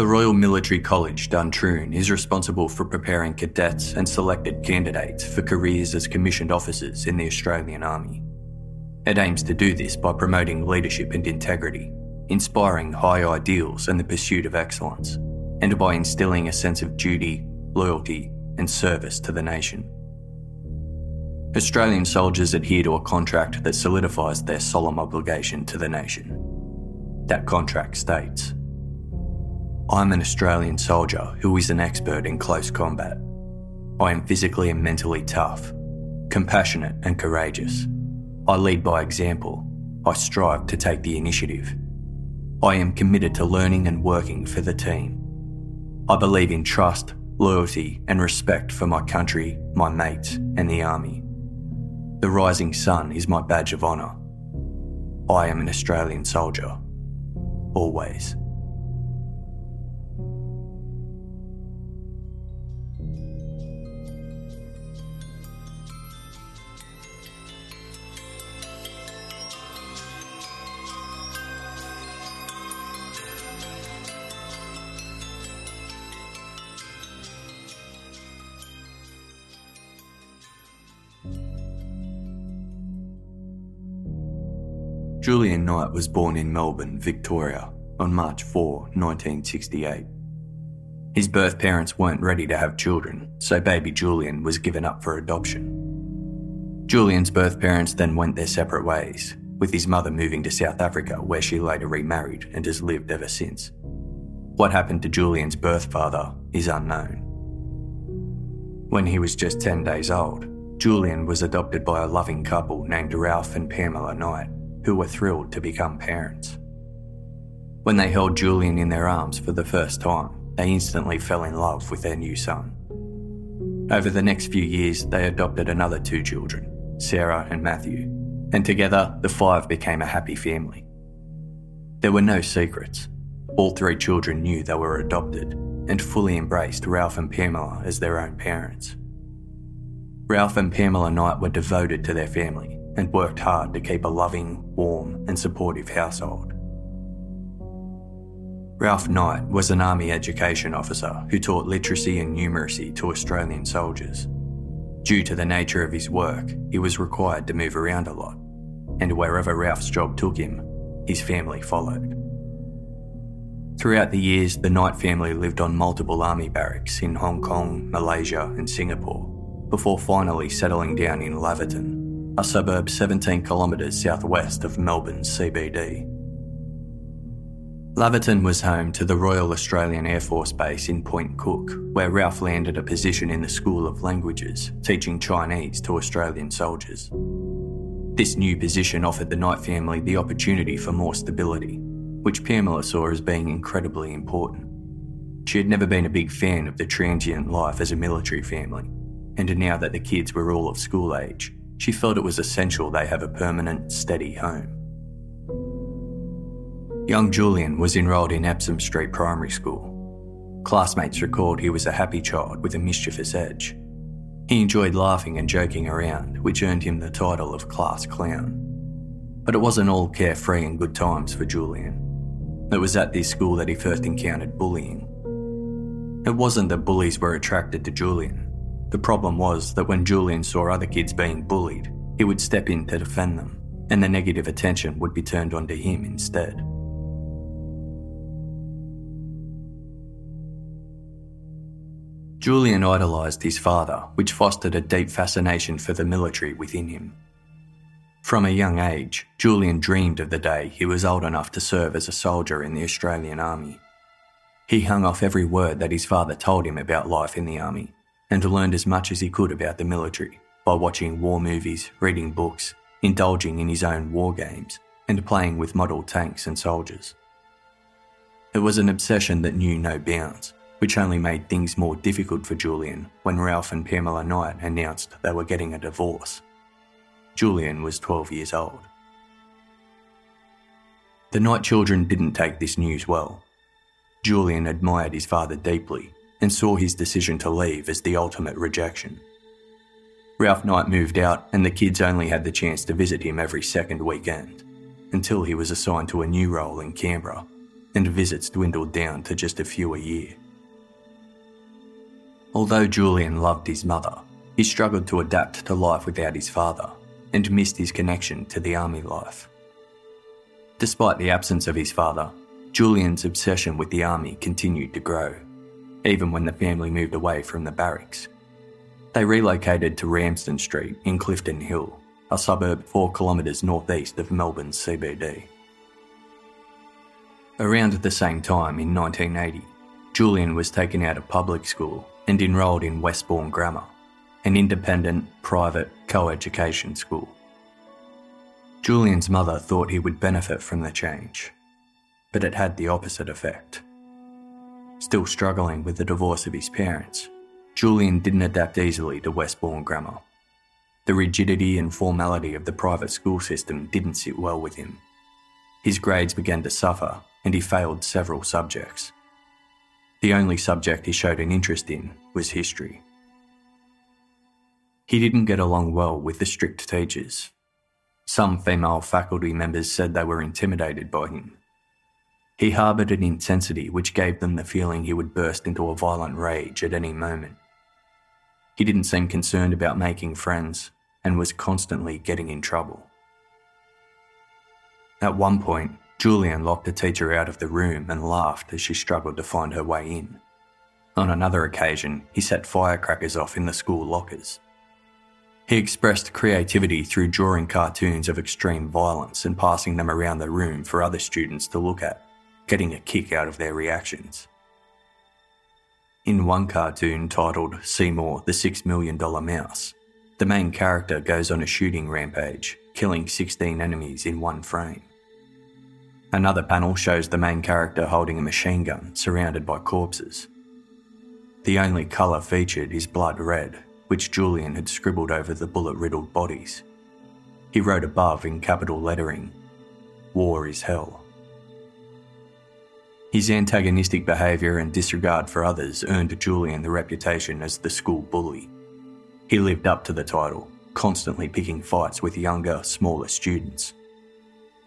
The Royal Military College Duntroon is responsible for preparing cadets and selected candidates for careers as commissioned officers in the Australian Army. It aims to do this by promoting leadership and integrity, inspiring high ideals and the pursuit of excellence, and by instilling a sense of duty, loyalty, and service to the nation. Australian soldiers adhere to a contract that solidifies their solemn obligation to the nation. That contract states I'm an Australian soldier who is an expert in close combat. I am physically and mentally tough, compassionate and courageous. I lead by example. I strive to take the initiative. I am committed to learning and working for the team. I believe in trust, loyalty, and respect for my country, my mates, and the army. The rising sun is my badge of honour. I am an Australian soldier. Always. Julian Knight was born in Melbourne, Victoria, on March 4, 1968. His birth parents weren't ready to have children, so baby Julian was given up for adoption. Julian's birth parents then went their separate ways, with his mother moving to South Africa, where she later remarried and has lived ever since. What happened to Julian's birth father is unknown. When he was just 10 days old, Julian was adopted by a loving couple named Ralph and Pamela Knight who were thrilled to become parents. When they held Julian in their arms for the first time, they instantly fell in love with their new son. Over the next few years, they adopted another two children, Sarah and Matthew, and together the five became a happy family. There were no secrets. All three children knew they were adopted and fully embraced Ralph and Pamela as their own parents. Ralph and Pamela Knight were devoted to their family and worked hard to keep a loving, warm, and supportive household. Ralph Knight was an Army education officer who taught literacy and numeracy to Australian soldiers. Due to the nature of his work, he was required to move around a lot, and wherever Ralph's job took him, his family followed. Throughout the years, the Knight family lived on multiple army barracks in Hong Kong, Malaysia, and Singapore, before finally settling down in Laverton, a suburb 17 kilometres southwest of Melbourne's CBD. Laverton was home to the Royal Australian Air Force Base in Point Cook, where Ralph landed a position in the School of Languages, teaching Chinese to Australian soldiers. This new position offered the Knight family the opportunity for more stability, which Pamela saw as being incredibly important. She had never been a big fan of the transient life as a military family, and now that the kids were all of school age, she felt it was essential they have a permanent, steady home. Young Julian was enrolled in Epsom Street Primary School. Classmates recalled he was a happy child with a mischievous edge. He enjoyed laughing and joking around, which earned him the title of class clown. But it wasn't all carefree and good times for Julian. It was at this school that he first encountered bullying. It wasn't that bullies were attracted to Julian. The problem was that when Julian saw other kids being bullied, he would step in to defend them, and the negative attention would be turned onto him instead. Julian idolised his father, which fostered a deep fascination for the military within him. From a young age, Julian dreamed of the day he was old enough to serve as a soldier in the Australian Army. He hung off every word that his father told him about life in the Army and learned as much as he could about the military by watching war movies, reading books, indulging in his own war games, and playing with model tanks and soldiers. It was an obsession that knew no bounds which only made things more difficult for Julian when Ralph and Pamela Knight announced they were getting a divorce. Julian was 12 years old. The Knight children didn't take this news well. Julian admired his father deeply and saw his decision to leave as the ultimate rejection. Ralph Knight moved out, and the kids only had the chance to visit him every second weekend, until he was assigned to a new role in Canberra, and visits dwindled down to just a few a year. Although Julian loved his mother, he struggled to adapt to life without his father and missed his connection to the army life. Despite the absence of his father, Julian's obsession with the army continued to grow, even when the family moved away from the barracks. They relocated to Ramsden Street in Clifton Hill, a suburb 4 kilometres northeast of Melbourne's CBD. Around the same time in 1980, Julian was taken out of public school and enrolled in Westbourne Grammar, an independent, private, co education school. Julian's mother thought he would benefit from the change, but it had the opposite effect. Still struggling with the divorce of his parents, Julian didn't adapt easily to Westbourne Grammar. The rigidity and formality of the private school system didn't sit well with him. His grades began to suffer, and he failed several subjects. The only subject he showed an interest in was history. He didn't get along well with the strict teachers. Some female faculty members said they were intimidated by him. He harboured an intensity which gave them the feeling he would burst into a violent rage at any moment. He didn't seem concerned about making friends and was constantly getting in trouble. At one point, Julian locked the teacher out of the room and laughed as she struggled to find her way in. On another occasion, he set firecrackers off in the school lockers. He expressed creativity through drawing cartoons of extreme violence and passing them around the room for other students to look at, getting a kick out of their reactions. In one cartoon titled Seymour the Six Million Dollar Mouse, the main character goes on a shooting rampage, killing 16 enemies in one frame. Another panel shows the main character holding a machine gun surrounded by corpses. The only colour featured is blood red, which Julian had scribbled over the bullet riddled bodies. He wrote above in capital lettering War is hell. His antagonistic behaviour and disregard for others earned Julian the reputation as the school bully. He lived up to the title, constantly picking fights with younger, smaller students.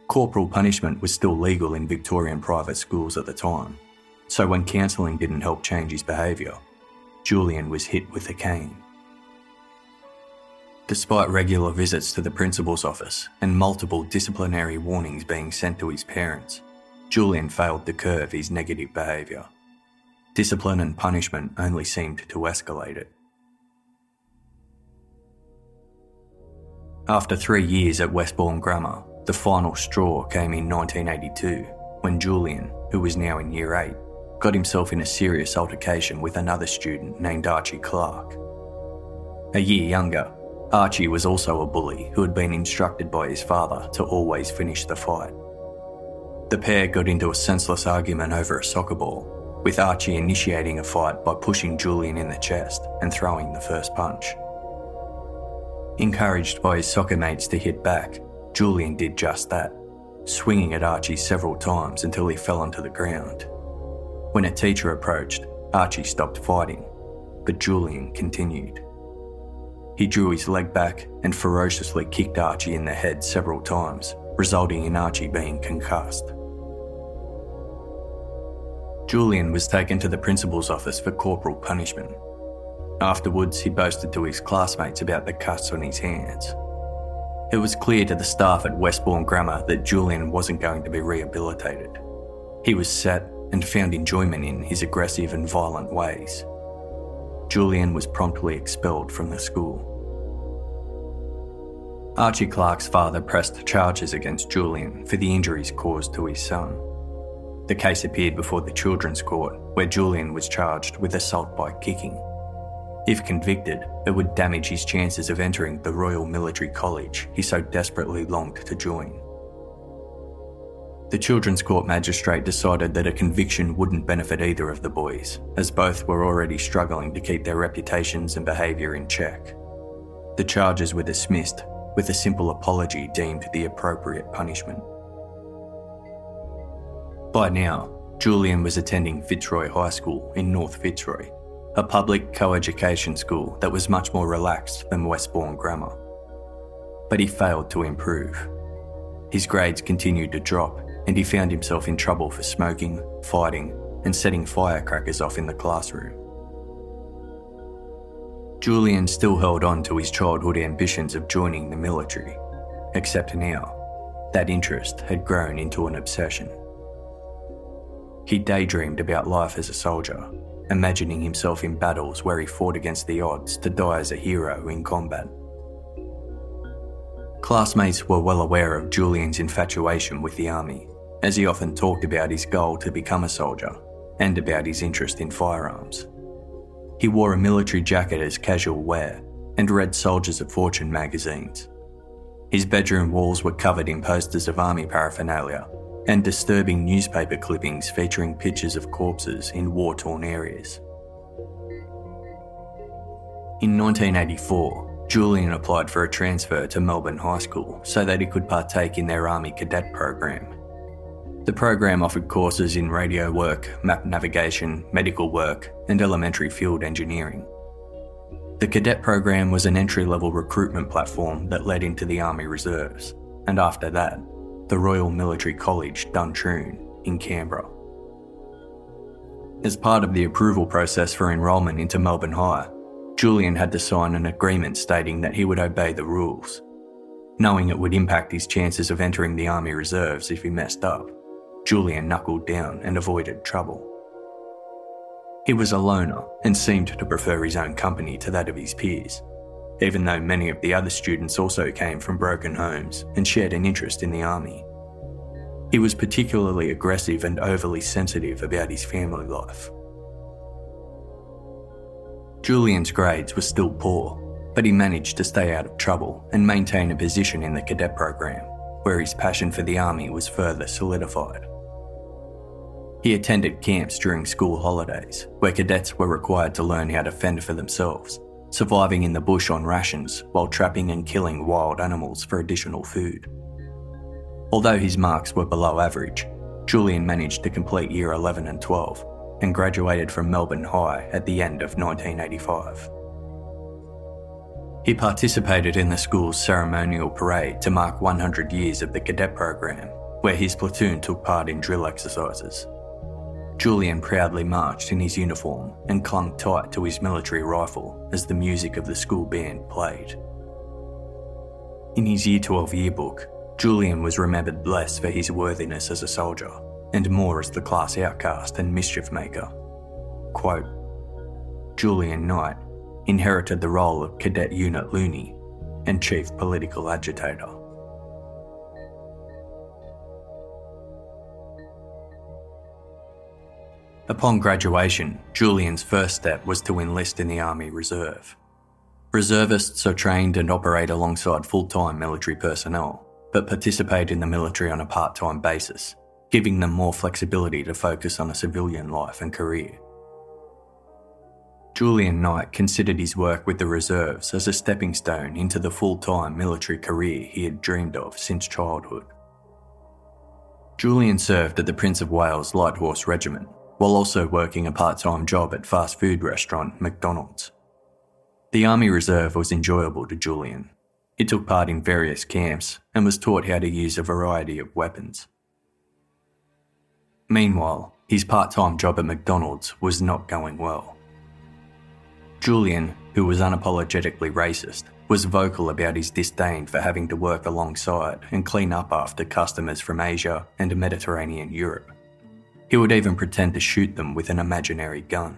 Corporal punishment was still legal in Victorian private schools at the time, so when counselling didn't help change his behaviour, Julian was hit with a cane. Despite regular visits to the principal's office and multiple disciplinary warnings being sent to his parents, Julian failed to curb his negative behaviour. Discipline and punishment only seemed to escalate it. After three years at Westbourne Grammar, the final straw came in 1982 when Julian, who was now in year 8, got himself in a serious altercation with another student named Archie Clark. A year younger, Archie was also a bully who had been instructed by his father to always finish the fight. The pair got into a senseless argument over a soccer ball, with Archie initiating a fight by pushing Julian in the chest and throwing the first punch. Encouraged by his soccer mates to hit back, Julian did just that. swinging at Archie several times until he fell onto the ground. When a teacher approached, Archie stopped fighting, but Julian continued. He drew his leg back and ferociously kicked Archie in the head several times, resulting in Archie being concussed. Julian was taken to the principal's office for corporal punishment. Afterwards, he boasted to his classmates about the cuts on his hands. It was clear to the staff at Westbourne Grammar that Julian wasn't going to be rehabilitated. He was set and found enjoyment in his aggressive and violent ways. Julian was promptly expelled from the school. Archie Clark's father pressed charges against Julian for the injuries caused to his son. The case appeared before the Children's Court, where Julian was charged with assault by kicking. If convicted, it would damage his chances of entering the Royal Military College he so desperately longed to join. The Children's Court magistrate decided that a conviction wouldn't benefit either of the boys, as both were already struggling to keep their reputations and behaviour in check. The charges were dismissed, with a simple apology deemed the appropriate punishment. By now, Julian was attending Fitzroy High School in North Fitzroy, a public co-education school that was much more relaxed than Westbourne Grammar. But he failed to improve. His grades continued to drop, and he found himself in trouble for smoking, fighting, and setting firecrackers off in the classroom. Julian still held on to his childhood ambitions of joining the military, except now, that interest had grown into an obsession. He daydreamed about life as a soldier imagining himself in battles where he fought against the odds to die as a hero in combat. Classmates were well aware of Julian's infatuation with the army, as he often talked about his goal to become a soldier and about his interest in firearms. He wore a military jacket as casual wear and read Soldiers of Fortune magazines. His bedroom walls were covered in posters of army paraphernalia and disturbing newspaper clippings featuring pictures of corpses in war torn areas. In 1984, Julian applied for a transfer to Melbourne High School so that he could partake in their Army Cadet program. The program offered courses in radio work, map navigation, medical work, and elementary field engineering. The cadet program was an entry level recruitment platform that led into the Army Reserves, and after that, the Royal Military College, Duntroon, in Canberra. As part of the approval process for enrolment into Melbourne High, Julian had to sign an agreement stating that he would obey the rules. Knowing it would impact his chances of entering the Army Reserves if he messed up, Julian knuckled down and avoided trouble. He was a loner and seemed to prefer his own company to that of his peers even though many of the other students also came from broken homes and shared an interest in the army. He was particularly aggressive and overly sensitive about his family life. Julian's grades were still poor, but he managed to stay out of trouble and maintain a position in the cadet program, where his passion for the army was further solidified. He attended camps during school holidays, where cadets were required to learn how to fend for themselves surviving in the bush on rations while trapping and killing wild animals for additional food. Although his marks were below average, Julian managed to complete year 11 and 12 and graduated from Melbourne High at the end of 1985. He participated in the school's ceremonial parade to mark 100 years of the cadet program, where his platoon took part in drill exercises. Julian proudly marched in his uniform and clung tight to his military rifle as the music of the school band played. In his Year 12 yearbook, Julian was remembered less for his worthiness as a soldier and more as the class outcast and mischief maker. Quote, Julian Knight inherited the role of Cadet Unit Loony and Chief Political Agitator. Upon graduation, Julian's first step was to enlist in the Army Reserve. Reservists are trained and operate alongside full time military personnel, but participate in the military on a part time basis, giving them more flexibility to focus on a civilian life and career. Julian Knight considered his work with the reserves as a stepping stone into the full time military career he had dreamed of since childhood. Julian served at the Prince of Wales Light Horse Regiment while also working a part time job at fast food restaurant McDonald's. The Army Reserve was enjoyable to Julian. He took part in various camps and was taught how to use a variety of weapons. Meanwhile, his part time job at McDonald's was not going well. Julian, who was unapologetically racist, was vocal about his disdain for having to work alongside and clean up after customers from Asia and Mediterranean Europe. He would even pretend to shoot them with an imaginary gun.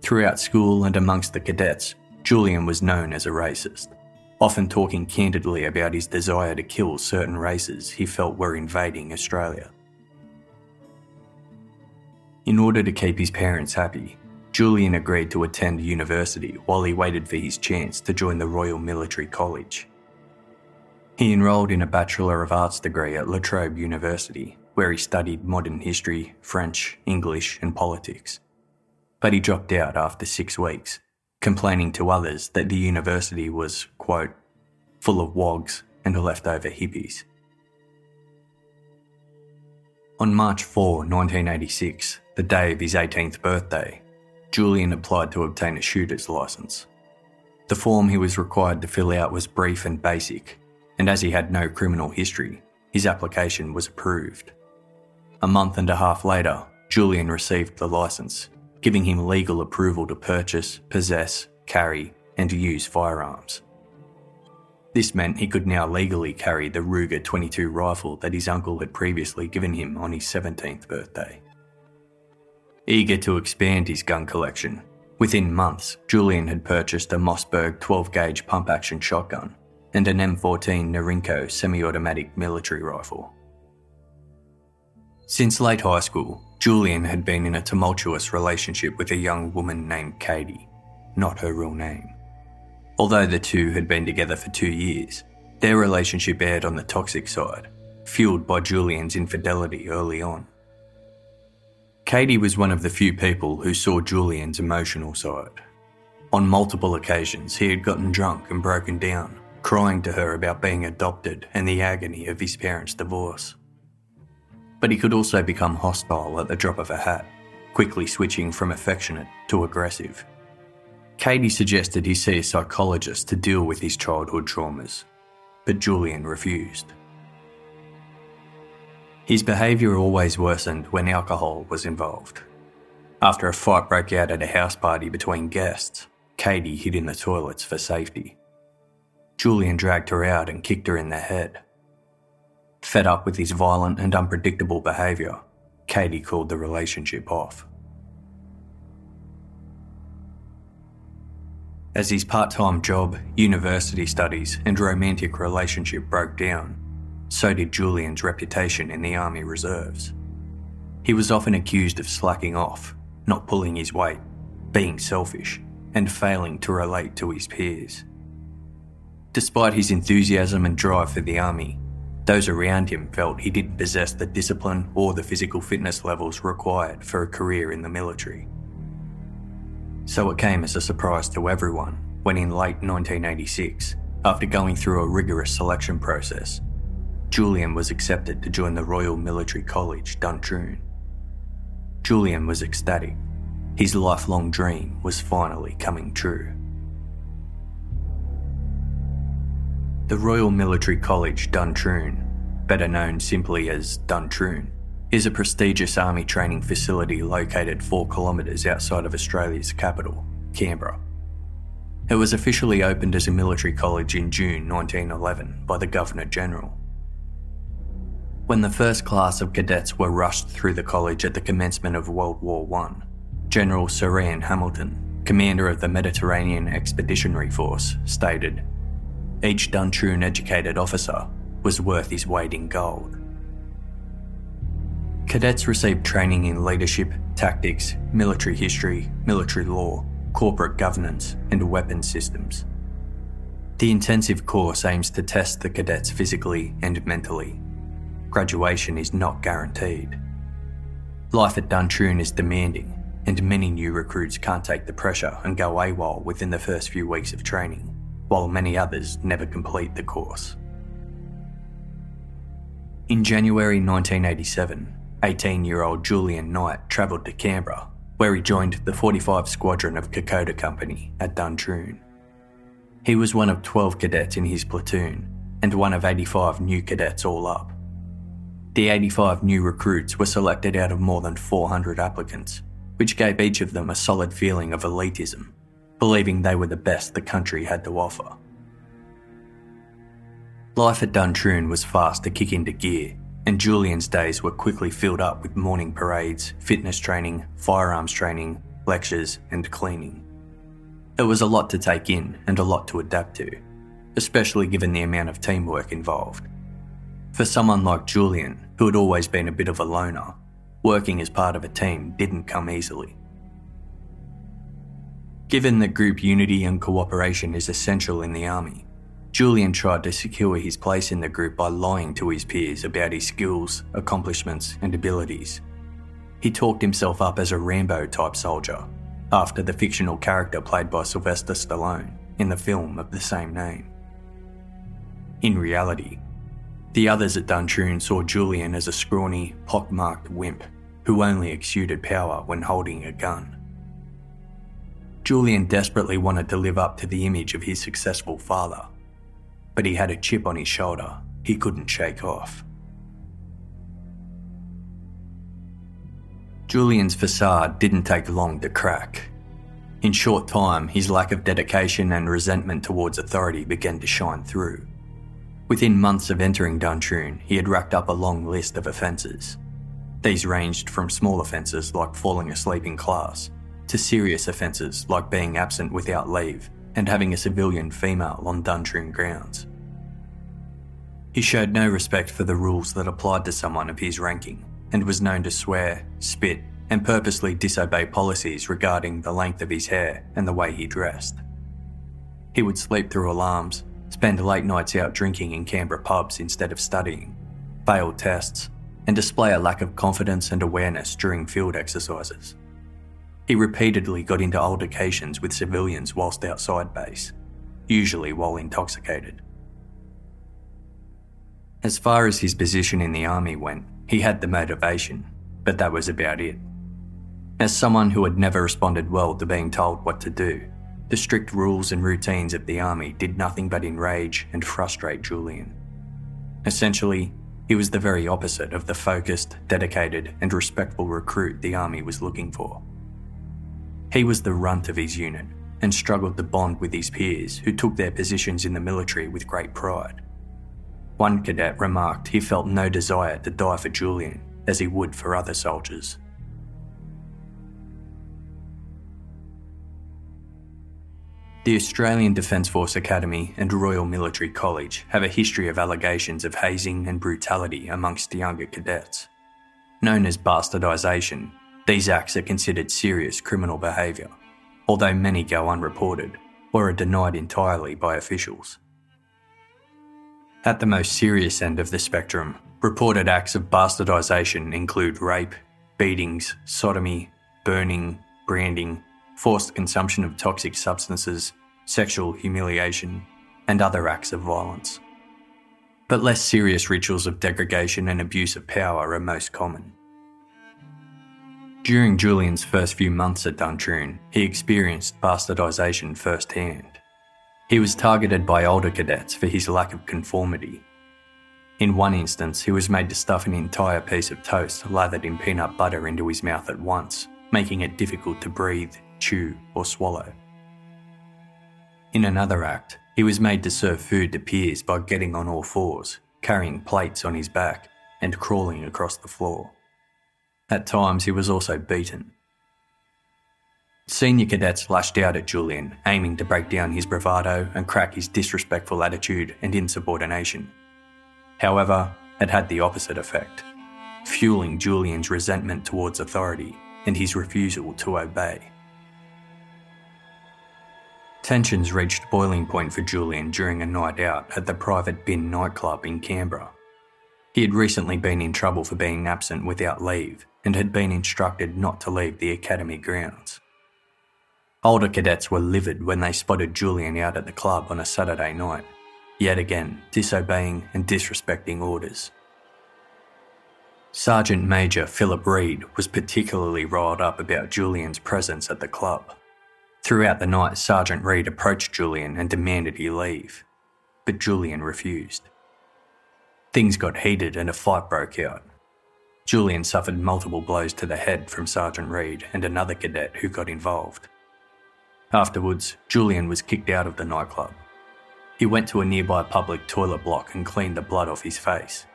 Throughout school and amongst the cadets, Julian was known as a racist, often talking candidly about his desire to kill certain races he felt were invading Australia. In order to keep his parents happy, Julian agreed to attend university while he waited for his chance to join the Royal Military College. He enrolled in a Bachelor of Arts degree at La Trobe University, where he studied modern history, French, English, and politics. But he dropped out after six weeks, complaining to others that the university was, quote, full of wogs and leftover hippies. On March 4, 1986, the day of his 18th birthday, Julian applied to obtain a shooter's license. The form he was required to fill out was brief and basic, and as he had no criminal history, his application was approved. A month and a half later, Julian received the license, giving him legal approval to purchase, possess, carry, and use firearms. This meant he could now legally carry the Ruger 22 rifle that his uncle had previously given him on his 17th birthday. Eager to expand his gun collection, within months, Julian had purchased a Mossberg 12 gauge pump action shotgun and an M14 Norinco semi automatic military rifle. Since late high school, Julian had been in a tumultuous relationship with a young woman named Katie, not her real name. Although the two had been together for two years, their relationship aired on the toxic side, fueled by Julian's infidelity early on. Katie was one of the few people who saw Julian's emotional side. On multiple occasions, he had gotten drunk and broken down, crying to her about being adopted and the agony of his parents' divorce. But he could also become hostile at the drop of a hat, quickly switching from affectionate to aggressive. Katie suggested he see a psychologist to deal with his childhood traumas, but Julian refused. His behaviour always worsened when alcohol was involved. After a fight broke out at a house party between guests, Katie hid in the toilets for safety. Julian dragged her out and kicked her in the head. Fed up with his violent and unpredictable behaviour, Katie called the relationship off. As his part time job, university studies, and romantic relationship broke down, so did Julian's reputation in the Army Reserves. He was often accused of slacking off, not pulling his weight, being selfish, and failing to relate to his peers. Despite his enthusiasm and drive for the Army, those around him felt he didn't possess the discipline or the physical fitness levels required for a career in the military. So it came as a surprise to everyone when, in late 1986, after going through a rigorous selection process, Julian was accepted to join the Royal Military College, Duntroon. Julian was ecstatic. His lifelong dream was finally coming true. The Royal Military College, Duntroon, better known simply as Duntroon, is a prestigious army training facility located 4 kilometres outside of Australia's capital, Canberra. It was officially opened as a military college in June 1911 by the Governor General. When the first class of cadets were rushed through the college at the commencement of World War I, General Sir Ian Hamilton, commander of the Mediterranean Expeditionary Force, stated Each Duntroon educated officer was worth his weight in gold. Cadets received training in leadership, tactics, military history, military law, corporate governance, and weapons systems. The intensive course aims to test the cadets physically and mentally graduation is not guaranteed. Life at Duntroon is demanding, and many new recruits can't take the pressure and go AWOL within the first few weeks of training, while many others never complete the course. In January 1987, 18 year old Julian Knight travelled to Canberra, where he joined the 45 Squadron of Kokoda Company at Duntroon. He was one of 12 cadets in his platoon and one of 85 new cadets all up. The 85 new recruits were selected out of more than 400 applicants, which gave each of them a solid feeling of elitism, believing they were the best the country had to offer. Life at Duntroon was fast to kick into gear, and Julian's days were quickly filled up with morning parades, fitness training, firearms training, lectures, and cleaning. It was a lot to take in and a lot to adapt to, especially given the amount of teamwork involved. For someone like Julian, who had always been a bit of a loner, working as part of a team didn't come easily. Given that group unity and cooperation is essential in the army, Julian tried to secure his place in the group by lying to his peers about his skills, accomplishments, and abilities. He talked himself up as a Rambo type soldier, after the fictional character played by Sylvester Stallone in the film of the same name. In reality, the others at Duntroon saw Julian as a scrawny, pockmarked wimp who only exuded power when holding a gun. Julian desperately wanted to live up to the image of his successful father, but he had a chip on his shoulder he couldn't shake off. Julian's facade didn't take long to crack. In short time, his lack of dedication and resentment towards authority began to shine through. Within months of entering Duntroon, he had racked up a long list of offences. These ranged from small offences like falling asleep in class to serious offences like being absent without leave and having a civilian female on Duntroon grounds. He showed no respect for the rules that applied to someone of his ranking and was known to swear, spit, and purposely disobey policies regarding the length of his hair and the way he dressed. He would sleep through alarms, spend late nights out drinking in Canberra pubs instead of studying, fail tests, and display a lack of confidence and awareness during field exercises. He repeatedly got into altercations with civilians whilst outside base, usually while intoxicated. As far as his position in the army went, he had the motivation, but that was about it. As someone who had never responded well to being told what to do, the strict rules and routines of the army did nothing but enrage and frustrate Julian. Essentially, he was the very opposite of the focused, dedicated, and respectful recruit the army was looking for. He was the runt of his unit and struggled to bond with his peers who took their positions in the military with great pride. One cadet remarked he felt no desire to die for Julian as he would for other soldiers. The Australian Defence Force Academy and Royal Military College have a history of allegations of hazing and brutality amongst younger cadets. Known as bastardisation, these acts are considered serious criminal behaviour, although many go unreported or are denied entirely by officials. At the most serious end of the spectrum, reported acts of bastardisation include rape, beatings, sodomy, burning, branding, forced consumption of toxic substances, sexual humiliation, and other acts of violence. But less serious rituals of degradation and abuse of power are most common. During Julian's first few months at Duntroon, he experienced bastardisation firsthand. He was targeted by older cadets for his lack of conformity. In one instance, he was made to stuff an entire piece of toast lathered in peanut butter into his mouth at once, making it difficult to breathe, chew, or swallow. In another act, he was made to serve food to peers by getting on all fours, carrying plates on his back, and crawling across the floor. At times, he was also beaten, Senior cadets lashed out at Julian, aiming to break down his bravado and crack his disrespectful attitude and insubordination. However, it had the opposite effect, fueling Julian's resentment towards authority and his refusal to obey. Tensions reached boiling point for Julian during a night out at the Private Bin nightclub in Canberra. He had recently been in trouble for being absent without leave and had been instructed not to leave the academy grounds. Older cadets were livid when they spotted Julian out at the club on a Saturday night, yet again disobeying and disrespecting orders. Sergeant Major Philip Reed was particularly riled up about Julian's presence at the club. Throughout the night, Sergeant Reed approached Julian and demanded he leave, but Julian refused. Things got heated and a fight broke out. Julian suffered multiple blows to the head from Sergeant Reed and another cadet who got involved. Afterwards, Julian was kicked out of the nightclub. He went to a nearby public toilet block and cleaned the blood off his face.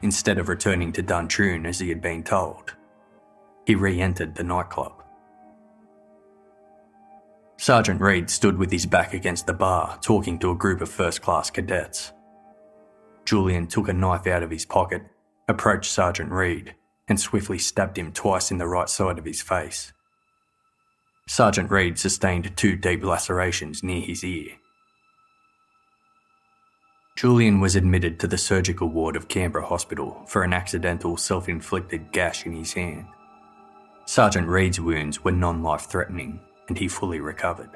Instead of returning to Duntroon as he had been told, he re entered the nightclub. Sergeant Reed stood with his back against the bar, talking to a group of first class cadets. Julian took a knife out of his pocket, approached Sergeant Reed, and swiftly stabbed him twice in the right side of his face. Sergeant Reed sustained two deep lacerations near his ear. Julian was admitted to the surgical ward of Canberra Hospital for an accidental self inflicted gash in his hand. Sergeant Reed's wounds were non life threatening and he fully recovered.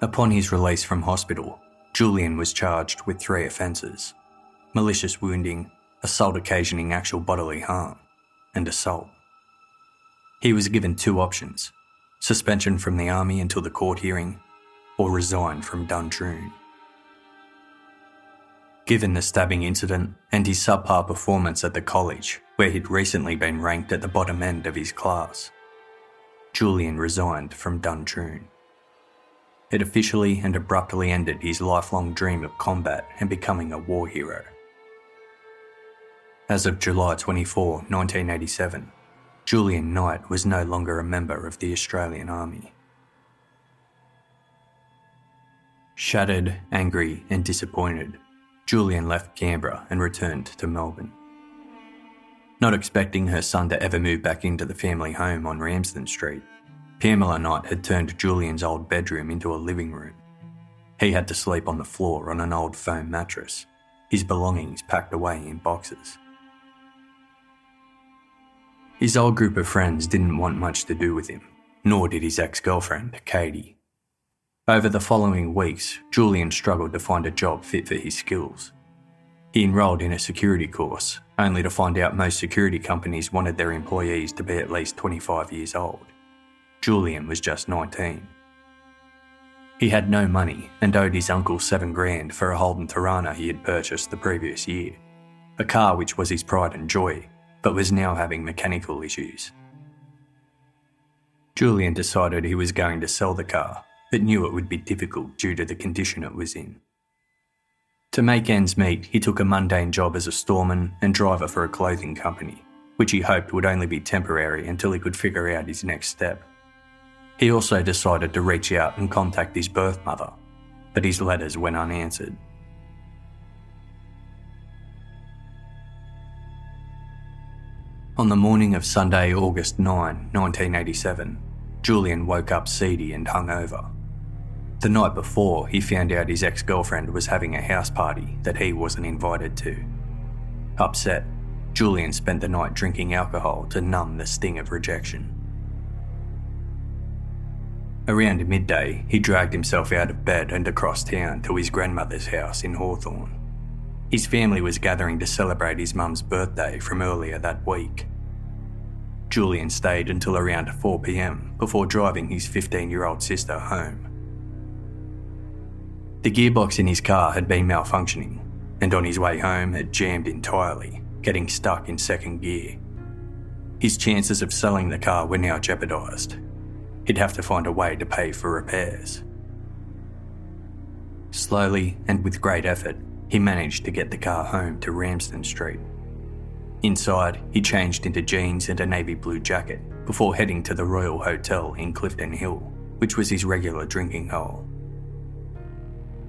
Upon his release from hospital, Julian was charged with three offences malicious wounding, assault occasioning actual bodily harm, and assault. He was given two options suspension from the army until the court hearing, or resign from Duntroon. Given the stabbing incident and his subpar performance at the college, where he'd recently been ranked at the bottom end of his class, Julian resigned from Duntroon. It officially and abruptly ended his lifelong dream of combat and becoming a war hero. As of July 24, 1987, Julian Knight was no longer a member of the Australian Army. Shattered, angry, and disappointed, Julian left Canberra and returned to Melbourne. Not expecting her son to ever move back into the family home on Ramsden Street, Pamela Knight had turned Julian's old bedroom into a living room. He had to sleep on the floor on an old foam mattress, his belongings packed away in boxes. His old group of friends didn't want much to do with him, nor did his ex girlfriend, Katie. Over the following weeks, Julian struggled to find a job fit for his skills. He enrolled in a security course, only to find out most security companies wanted their employees to be at least 25 years old. Julian was just 19. He had no money and owed his uncle seven grand for a Holden Torana he had purchased the previous year, a car which was his pride and joy, but was now having mechanical issues. Julian decided he was going to sell the car, but knew it would be difficult due to the condition it was in. To make ends meet, he took a mundane job as a storeman and driver for a clothing company, which he hoped would only be temporary until he could figure out his next step. He also decided to reach out and contact his birth mother, but his letters went unanswered. On the morning of Sunday, August 9, 1987, Julian woke up seedy and hungover. The night before, he found out his ex girlfriend was having a house party that he wasn't invited to. Upset, Julian spent the night drinking alcohol to numb the sting of rejection. Around midday, he dragged himself out of bed and across town to his grandmother's house in Hawthorn. His family was gathering to celebrate his mum's birthday from earlier that week. Julian stayed until around 4pm before driving his 15 year old sister home. The gearbox in his car had been malfunctioning, and on his way home had jammed entirely, getting stuck in second gear. His chances of selling the car were now jeopardised, he'd have to find a way to pay for repairs. Slowly and with great effort, he managed to get the car home to Ramsden Street. Inside, he changed into jeans and a navy blue jacket before heading to the Royal Hotel in Clifton Hill, which was his regular drinking hole.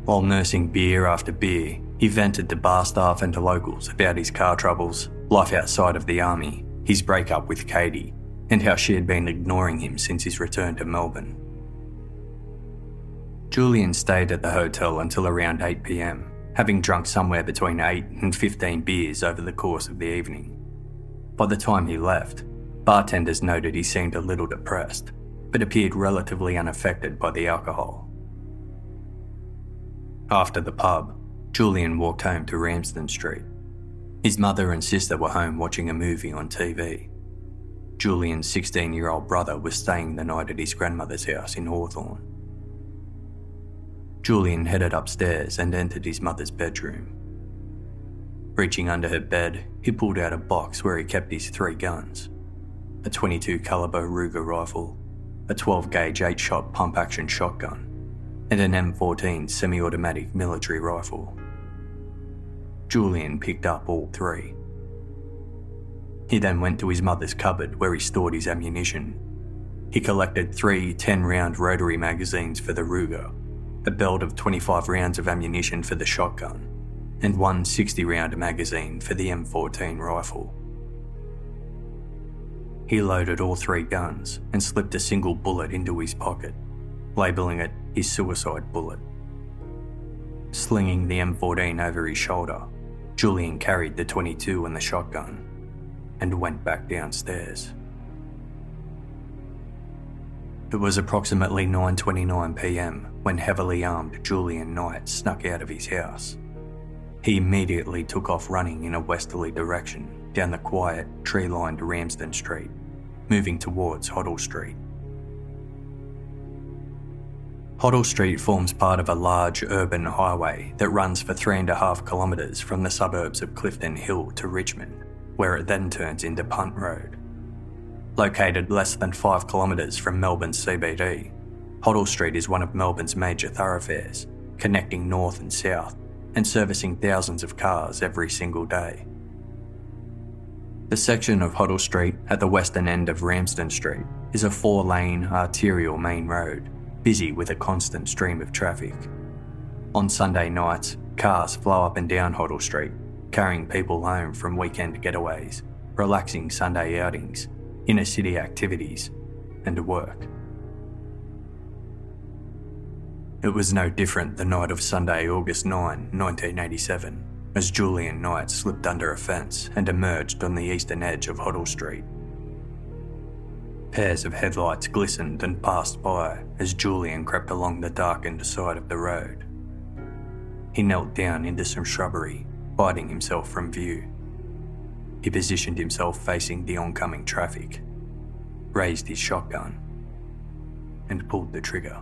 While nursing beer after beer, he vented to bar staff and to locals about his car troubles, life outside of the army, his breakup with Katie, and how she had been ignoring him since his return to Melbourne. Julian stayed at the hotel until around 8 pm, having drunk somewhere between 8 and 15 beers over the course of the evening. By the time he left, bartenders noted he seemed a little depressed, but appeared relatively unaffected by the alcohol. After the pub, Julian walked home to Ramsden Street. His mother and sister were home watching a movie on TV. Julian's 16 year old brother was staying the night at his grandmother's house in Hawthorne. Julian headed upstairs and entered his mother's bedroom. Reaching under her bed, he pulled out a box where he kept his three guns a 22 caliber Ruger rifle, a 12 gauge 8 shot pump action shotgun, and an M14 semi automatic military rifle. Julian picked up all three. He then went to his mother's cupboard where he stored his ammunition. He collected three 10 round rotary magazines for the Ruger, a belt of 25 rounds of ammunition for the shotgun, and one 60 round magazine for the M14 rifle. He loaded all three guns and slipped a single bullet into his pocket, labelling it his suicide bullet. Slinging the M14 over his shoulder, Julian carried the 22 and the shotgun and went back downstairs. It was approximately 9:29 p.m. when heavily armed Julian Knight snuck out of his house. He immediately took off running in a westerly direction down the quiet, tree-lined Ramsden Street moving towards Hoddle Street. Hoddle Street forms part of a large urban highway that runs for three and a half kilometres from the suburbs of Clifton Hill to Richmond, where it then turns into Punt Road. Located less than five kilometres from Melbourne's CBD, Hoddle Street is one of Melbourne's major thoroughfares, connecting north and south and servicing thousands of cars every single day. The section of Hoddle Street at the western end of Ramsden Street is a four lane arterial main road, busy with a constant stream of traffic. On Sunday nights, cars flow up and down Hoddle Street, carrying people home from weekend getaways, relaxing Sunday outings, inner city activities, and work. It was no different the night of Sunday, August 9, 1987 as Julian Knight slipped under a fence and emerged on the eastern edge of Hoddle Street. Pairs of headlights glistened and passed by as Julian crept along the darkened side of the road. He knelt down into some shrubbery, hiding himself from view. He positioned himself facing the oncoming traffic, raised his shotgun, and pulled the trigger.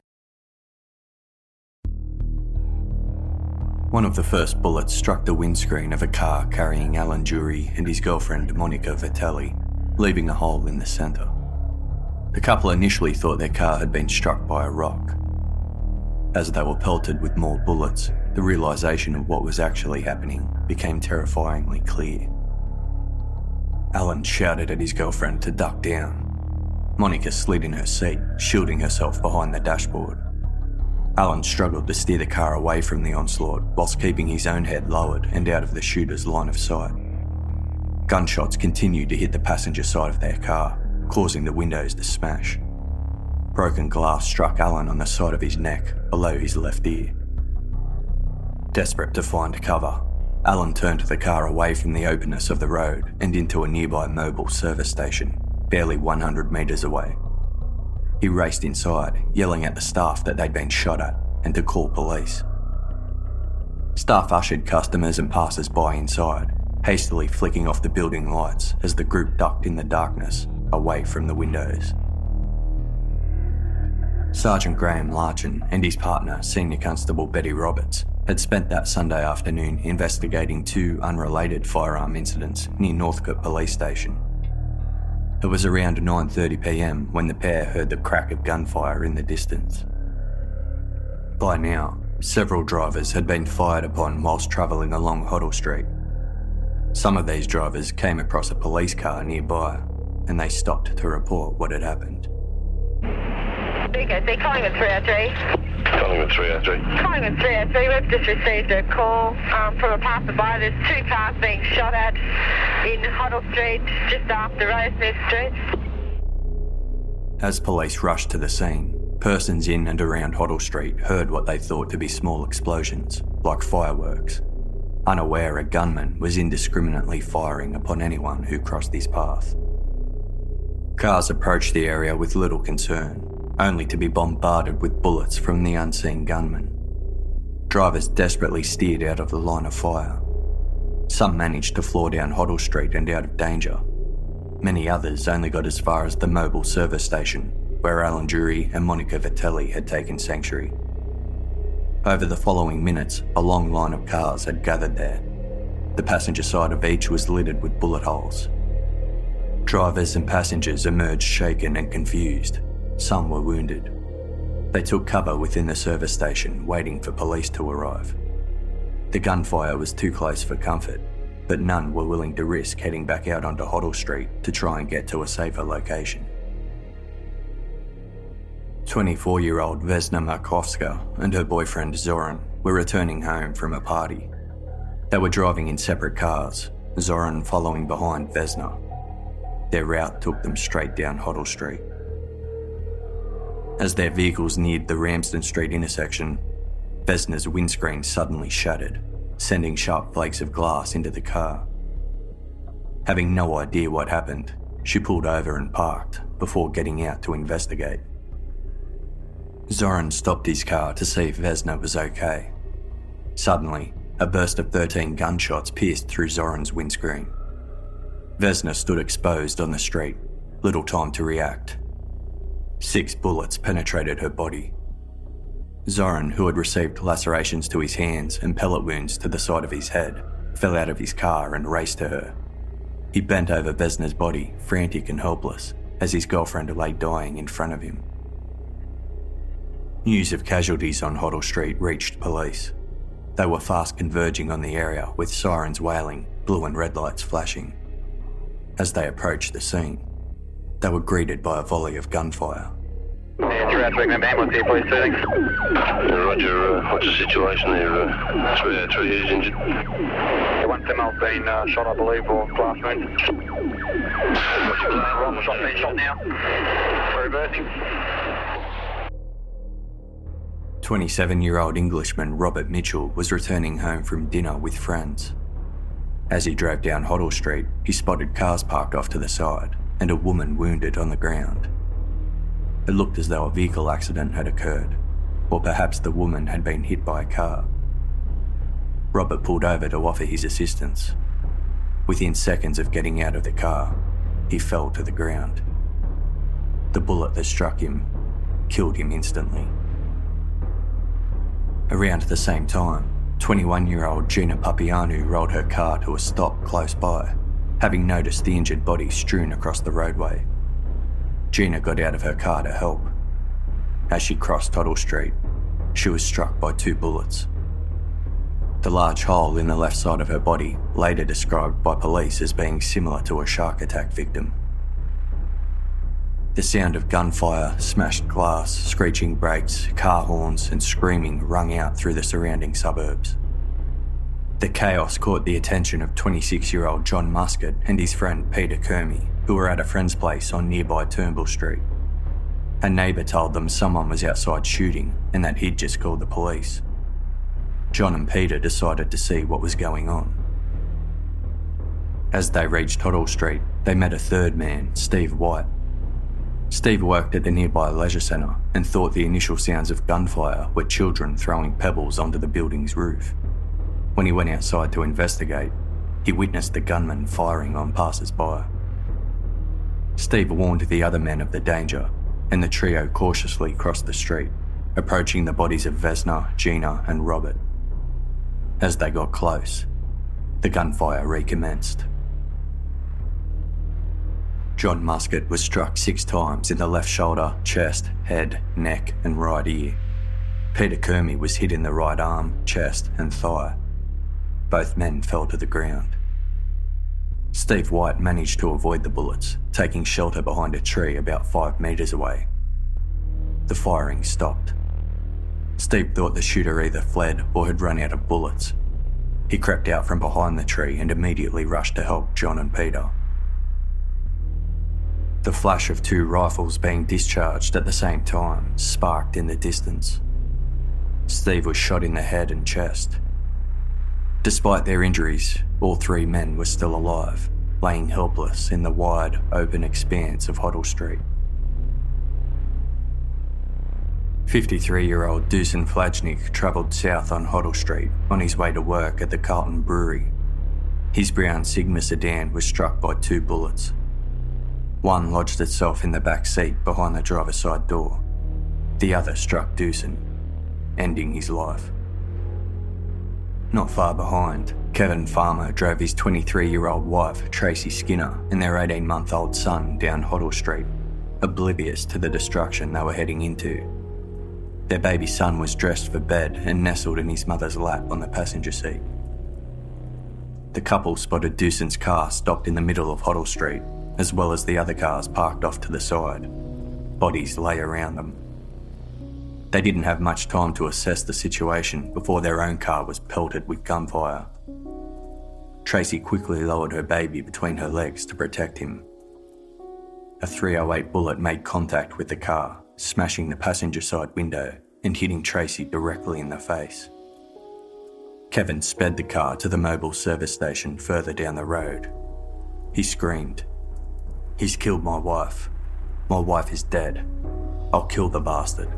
One of the first bullets struck the windscreen of a car carrying Alan Jury and his girlfriend Monica Vitelli, leaving a hole in the centre. The couple initially thought their car had been struck by a rock. As they were pelted with more bullets, the realisation of what was actually happening became terrifyingly clear. Alan shouted at his girlfriend to duck down. Monica slid in her seat, shielding herself behind the dashboard. Alan struggled to steer the car away from the onslaught whilst keeping his own head lowered and out of the shooter's line of sight. Gunshots continued to hit the passenger side of their car, causing the windows to smash. Broken glass struck Alan on the side of his neck, below his left ear. Desperate to find cover, Alan turned the car away from the openness of the road and into a nearby mobile service station, barely 100 metres away. He raced inside, yelling at the staff that they'd been shot at and to call police. Staff ushered customers and passers by inside, hastily flicking off the building lights as the group ducked in the darkness away from the windows. Sergeant Graham Larchin and his partner, Senior Constable Betty Roberts, had spent that Sunday afternoon investigating two unrelated firearm incidents near Northcote Police Station. It was around 9:30 p.m. when the pair heard the crack of gunfire in the distance. By now, several drivers had been fired upon whilst travelling along Hoddle Street. Some of these drivers came across a police car nearby and they stopped to report what had happened. Bigger, they're calling with 303. Collingwood 303. Collingwood 303, we've just received a call um, from a passerby. There's two cars being shot at in Hoddle Street, just after Rosemere Street. As police rushed to the scene, persons in and around Hoddle Street heard what they thought to be small explosions, like fireworks. Unaware a gunman was indiscriminately firing upon anyone who crossed his path. Cars approached the area with little concern, only to be bombarded with bullets from the unseen gunman. Drivers desperately steered out of the line of fire. Some managed to floor down Hoddle Street and out of danger. Many others only got as far as the mobile service station, where Alan Drury and Monica Vitelli had taken sanctuary. Over the following minutes, a long line of cars had gathered there. The passenger side of each was littered with bullet holes. Drivers and passengers emerged shaken and confused. Some were wounded. They took cover within the service station, waiting for police to arrive. The gunfire was too close for comfort, but none were willing to risk heading back out onto Hoddle Street to try and get to a safer location. 24 year old Vesna Markovska and her boyfriend Zoran were returning home from a party. They were driving in separate cars, Zoran following behind Vesna. Their route took them straight down Hoddle Street. As their vehicles neared the Ramsden Street intersection, Vesna's windscreen suddenly shattered, sending sharp flakes of glass into the car. Having no idea what happened, she pulled over and parked before getting out to investigate. Zoran stopped his car to see if Vesna was okay. Suddenly, a burst of 13 gunshots pierced through Zoran's windscreen. Vesna stood exposed on the street, little time to react. Six bullets penetrated her body. Zoran, who had received lacerations to his hands and pellet wounds to the side of his head, fell out of his car and raced to her. He bent over Vesna's body, frantic and helpless, as his girlfriend lay dying in front of him. News of casualties on Hoddle Street reached police. They were fast converging on the area with sirens wailing, blue and red lights flashing. As they approached the scene, they were greeted by a volley of gunfire. Roger, uh, what's the situation there? Uh, three, uh, three is injured. Yeah, one female's been uh, shot, I believe, or glass wound. Rifle shot, been shot now. We're reversing. 27 year old Englishman Robert Mitchell was returning home from dinner with friends. As he drove down Hoddle Street, he spotted cars parked off to the side and a woman wounded on the ground. It looked as though a vehicle accident had occurred, or perhaps the woman had been hit by a car. Robert pulled over to offer his assistance. Within seconds of getting out of the car, he fell to the ground. The bullet that struck him killed him instantly. Around the same time, 21 year old Gina Papaioannou rolled her car to a stop close by, having noticed the injured body strewn across the roadway. Gina got out of her car to help. As she crossed Hoddle Street, she was struck by two bullets. The large hole in the left side of her body, later described by police as being similar to a shark attack victim. The sound of gunfire, smashed glass, screeching brakes, car horns, and screaming rung out through the surrounding suburbs. The chaos caught the attention of 26 year old John Muscat and his friend Peter Kermy, who were at a friend's place on nearby Turnbull Street. A neighbour told them someone was outside shooting and that he'd just called the police. John and Peter decided to see what was going on. As they reached Hoddle Street, they met a third man, Steve White. Steve worked at the nearby leisure centre and thought the initial sounds of gunfire were children throwing pebbles onto the building's roof. When he went outside to investigate, he witnessed the gunman firing on passers by. Steve warned the other men of the danger, and the trio cautiously crossed the street, approaching the bodies of Vesna, Gina, and Robert. As they got close, the gunfire recommenced. John Muscat was struck six times in the left shoulder, chest, head, neck, and right ear. Peter Kermey was hit in the right arm, chest, and thigh. Both men fell to the ground. Steve White managed to avoid the bullets, taking shelter behind a tree about five metres away. The firing stopped. Steve thought the shooter either fled or had run out of bullets. He crept out from behind the tree and immediately rushed to help John and Peter. The flash of two rifles being discharged at the same time sparked in the distance. Steve was shot in the head and chest. Despite their injuries, all three men were still alive, laying helpless in the wide, open expanse of Hoddle Street. 53 year old Dusan Flajnik travelled south on Hoddle Street on his way to work at the Carlton Brewery. His brown Sigma sedan was struck by two bullets. One lodged itself in the back seat behind the driver's side door. The other struck Dusan, ending his life. Not far behind, Kevin Farmer drove his 23 year old wife, Tracy Skinner, and their 18 month old son down Hoddle Street, oblivious to the destruction they were heading into. Their baby son was dressed for bed and nestled in his mother's lap on the passenger seat. The couple spotted Dusan's car stopped in the middle of Hoddle Street as well as the other cars parked off to the side. Bodies lay around them. They didn't have much time to assess the situation before their own car was pelted with gunfire. Tracy quickly lowered her baby between her legs to protect him. A 308 bullet made contact with the car, smashing the passenger side window and hitting Tracy directly in the face. Kevin sped the car to the mobile service station further down the road. He screamed, He's killed my wife. My wife is dead. I'll kill the bastard.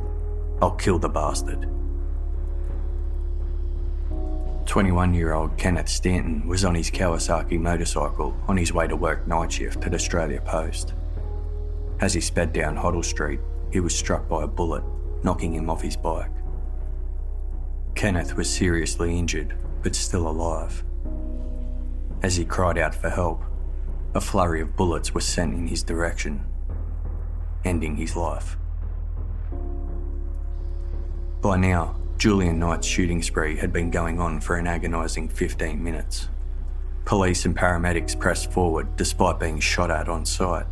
I'll kill the bastard. 21 year old Kenneth Stanton was on his Kawasaki motorcycle on his way to work night shift at Australia Post. As he sped down Hoddle Street, he was struck by a bullet, knocking him off his bike. Kenneth was seriously injured, but still alive. As he cried out for help, a flurry of bullets was sent in his direction, ending his life. By now, Julian Knight's shooting spree had been going on for an agonising 15 minutes. Police and paramedics pressed forward despite being shot at on sight.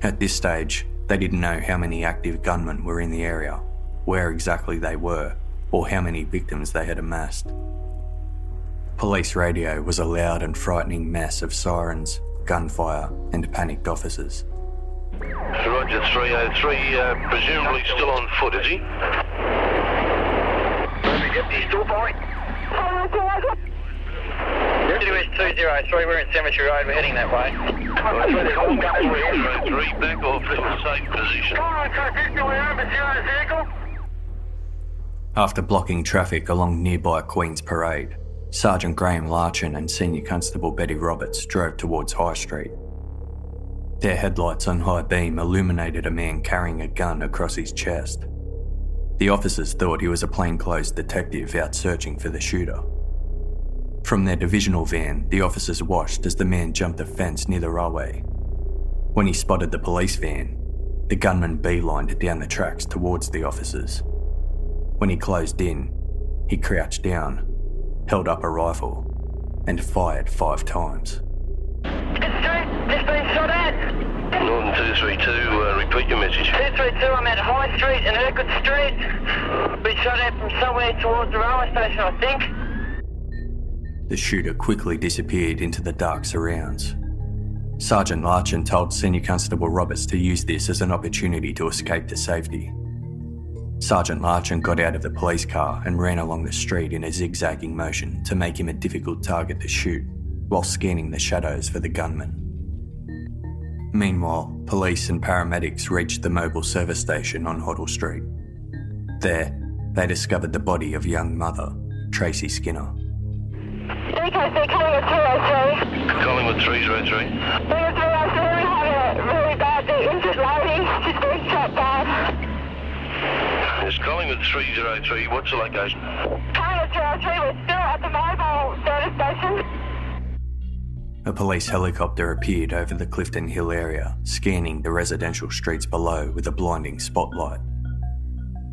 At this stage, they didn't know how many active gunmen were in the area, where exactly they were, or how many victims they had amassed. Police radio was a loud and frightening mess of sirens, gunfire, and panicked officers. Roger 303, uh, presumably still on foot, is he? He's still fine. WS 203, we're in Cemetery Road, we're heading that way. Roger, 303, back off in a safe position. After blocking traffic along nearby Queen's Parade, Sergeant Graham Larchin and Senior Constable Betty Roberts drove towards High Street. Their headlights on high beam illuminated a man carrying a gun across his chest. The officers thought he was a plainclothes detective out searching for the shooter. From their divisional van, the officers watched as the man jumped a fence near the railway. When he spotted the police van, the gunman beelined down the tracks towards the officers. When he closed in, he crouched down held up a rifle, and fired five times. Just been shot at. Northern 232, uh, repeat your message. 232, I'm at High Street and Urquhart Street. Been shot at from somewhere towards the railway station, I think. The shooter quickly disappeared into the dark surrounds. Sergeant Larchin told Senior Constable Roberts to use this as an opportunity to escape to safety. Sergeant Larchin got out of the police car and ran along the street in a zigzagging motion to make him a difficult target to shoot, while scanning the shadows for the gunman. Meanwhile, police and paramedics reached the mobile service station on Hoddle Street. There, they discovered the body of young mother, Tracy Skinner. Because they're coming at 203. Collingwood 303. Because we have a really badly injured lady. She's been shot Collingwood 303. What's the location? Pilot 03, we're still at the mobile service station. A police helicopter appeared over the Clifton Hill area, scanning the residential streets below with a blinding spotlight.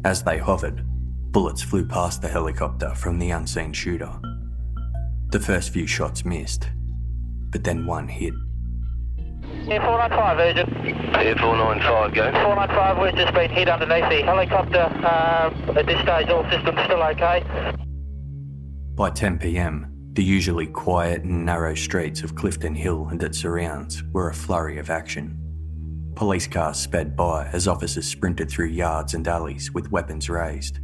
As they hovered, bullets flew past the helicopter from the unseen shooter. The first few shots missed, but then one hit. Yeah, 495, Agent. Air 495, go. 495, we've just been hit underneath the helicopter. Uh, at this stage, all systems still okay. By 10 pm, the usually quiet and narrow streets of Clifton Hill and its surrounds were a flurry of action. Police cars sped by as officers sprinted through yards and alleys with weapons raised.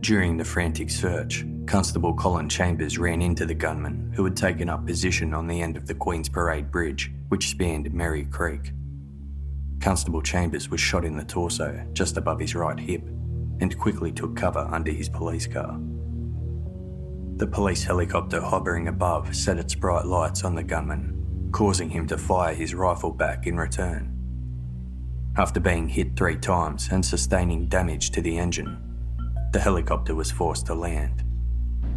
During the frantic search, Constable Colin Chambers ran into the gunman who had taken up position on the end of the Queen's Parade Bridge, which spanned Merry Creek. Constable Chambers was shot in the torso, just above his right hip, and quickly took cover under his police car. The police helicopter hovering above set its bright lights on the gunman, causing him to fire his rifle back in return. After being hit three times and sustaining damage to the engine, the helicopter was forced to land.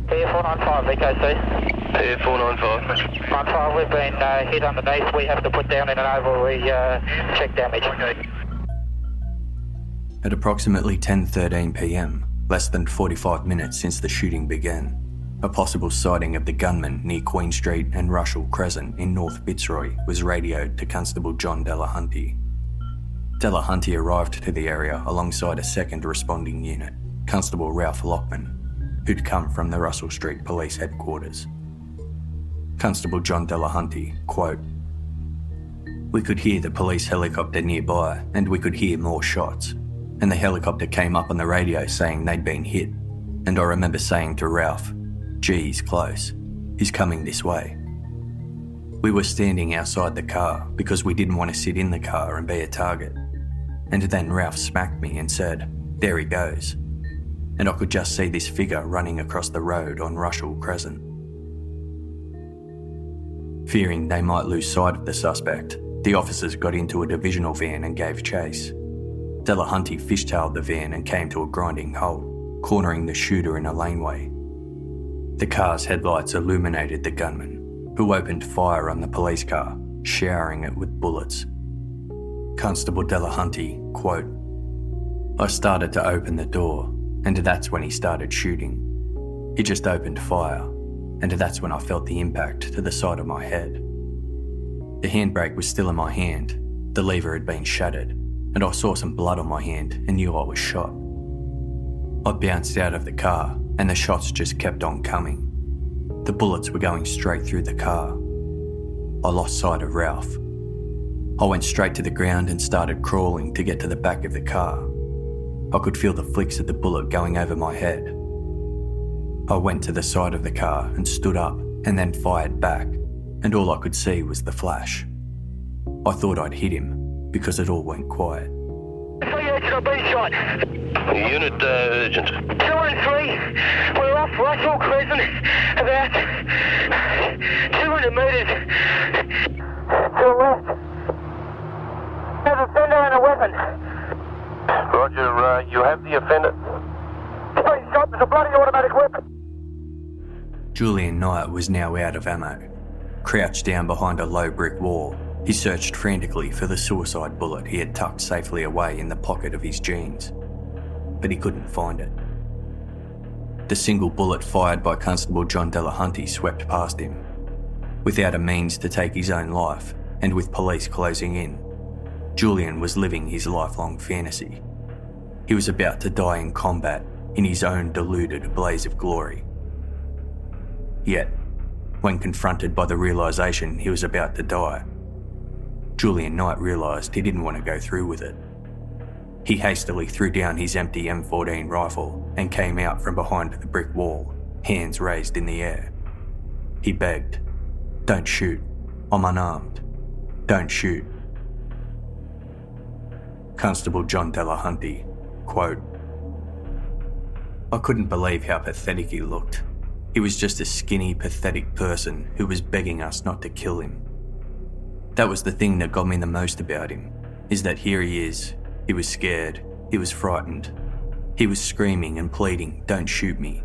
Air 495, VKC. Air 495. 95, we've been uh, hit underneath. We have to put down in an oval. We uh, check damage. At approximately 10:13 p.m., less than 45 minutes since the shooting began, a possible sighting of the gunman near Queen Street and Russell Crescent in North Fitzroy was radioed to Constable John Delahunty. Delahunty arrived to the area alongside a second responding unit, Constable Ralph Lockman, who'd come from the Russell Street Police Headquarters. Constable John Delahunty, quote, We could hear the police helicopter nearby and we could hear more shots. And the helicopter came up on the radio saying they'd been hit. And I remember saying to Ralph, Geez, close. He's coming this way. We were standing outside the car because we didn't want to sit in the car and be a target. And then Ralph smacked me and said, There he goes. And I could just see this figure running across the road on Russell Crescent. Fearing they might lose sight of the suspect, the officers got into a divisional van and gave chase. Delahunty fishtailed the van and came to a grinding halt, cornering the shooter in a laneway. The car's headlights illuminated the gunman, who opened fire on the police car, showering it with bullets. Constable Delahunty, quote, I started to open the door, and that's when he started shooting. He just opened fire, and that's when I felt the impact to the side of my head. The handbrake was still in my hand, the lever had been shattered, and I saw some blood on my hand and knew I was shot. I bounced out of the car, and the shots just kept on coming. The bullets were going straight through the car. I lost sight of Ralph. I went straight to the ground and started crawling to get to the back of the car. I could feel the flicks of the bullet going over my head. I went to the side of the car and stood up and then fired back, and all I could see was the flash. I thought I'd hit him because it all went quiet. Agent, I've been shot. Unit uh, urgent. 213, we're off Russell Crescent, about 200 metres to the left. There's a fender and a weapon. Roger, uh, you have the offender. He's been shot, there's a bloody automatic weapon. Julian Knight was now out of ammo. Crouched down behind a low brick wall, he searched frantically for the suicide bullet he had tucked safely away in the pocket of his jeans. But he couldn't find it. The single bullet fired by Constable John Delahunty swept past him. Without a means to take his own life, and with police closing in, Julian was living his lifelong fantasy. He was about to die in combat in his own deluded blaze of glory. Yet, when confronted by the realization he was about to die, Julian Knight realised he didn't want to go through with it. He hastily threw down his empty M14 rifle and came out from behind the brick wall, hands raised in the air. He begged, Don't shoot. I'm unarmed. Don't shoot. Constable John Delahunty, quote, I couldn't believe how pathetic he looked. He was just a skinny, pathetic person who was begging us not to kill him. That was the thing that got me the most about him, is that here he is. He was scared, he was frightened, He was screaming and pleading, Don't shoot me.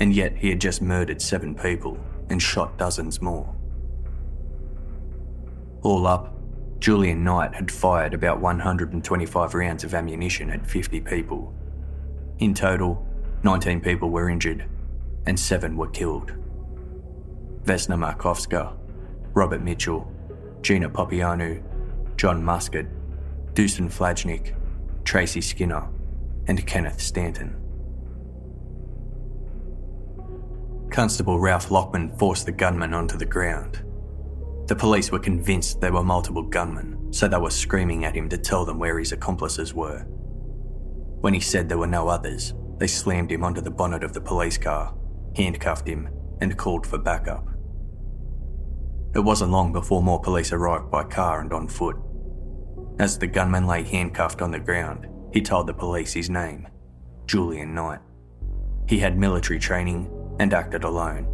And yet he had just murdered seven people and shot dozens more. All up, Julian Knight had fired about 125 rounds of ammunition at 50 people. In total, 19 people were injured and 7 were killed. Vesna Markovska, Robert Mitchell, Gina Papaioannou, John Muscat, Dusan Flajnik, Tracy Skinner, and Kenneth Stanton. Constable Ralph Lockman forced the gunman onto the ground. The police were convinced there were multiple gunmen, so they were screaming at him to tell them where his accomplices were. When he said there were no others, they slammed him onto the bonnet of the police car, handcuffed him, and called for backup. It wasn't long before more police arrived by car and on foot. As the gunman lay handcuffed on the ground, he told the police his name Julian Knight. He had military training and acted alone.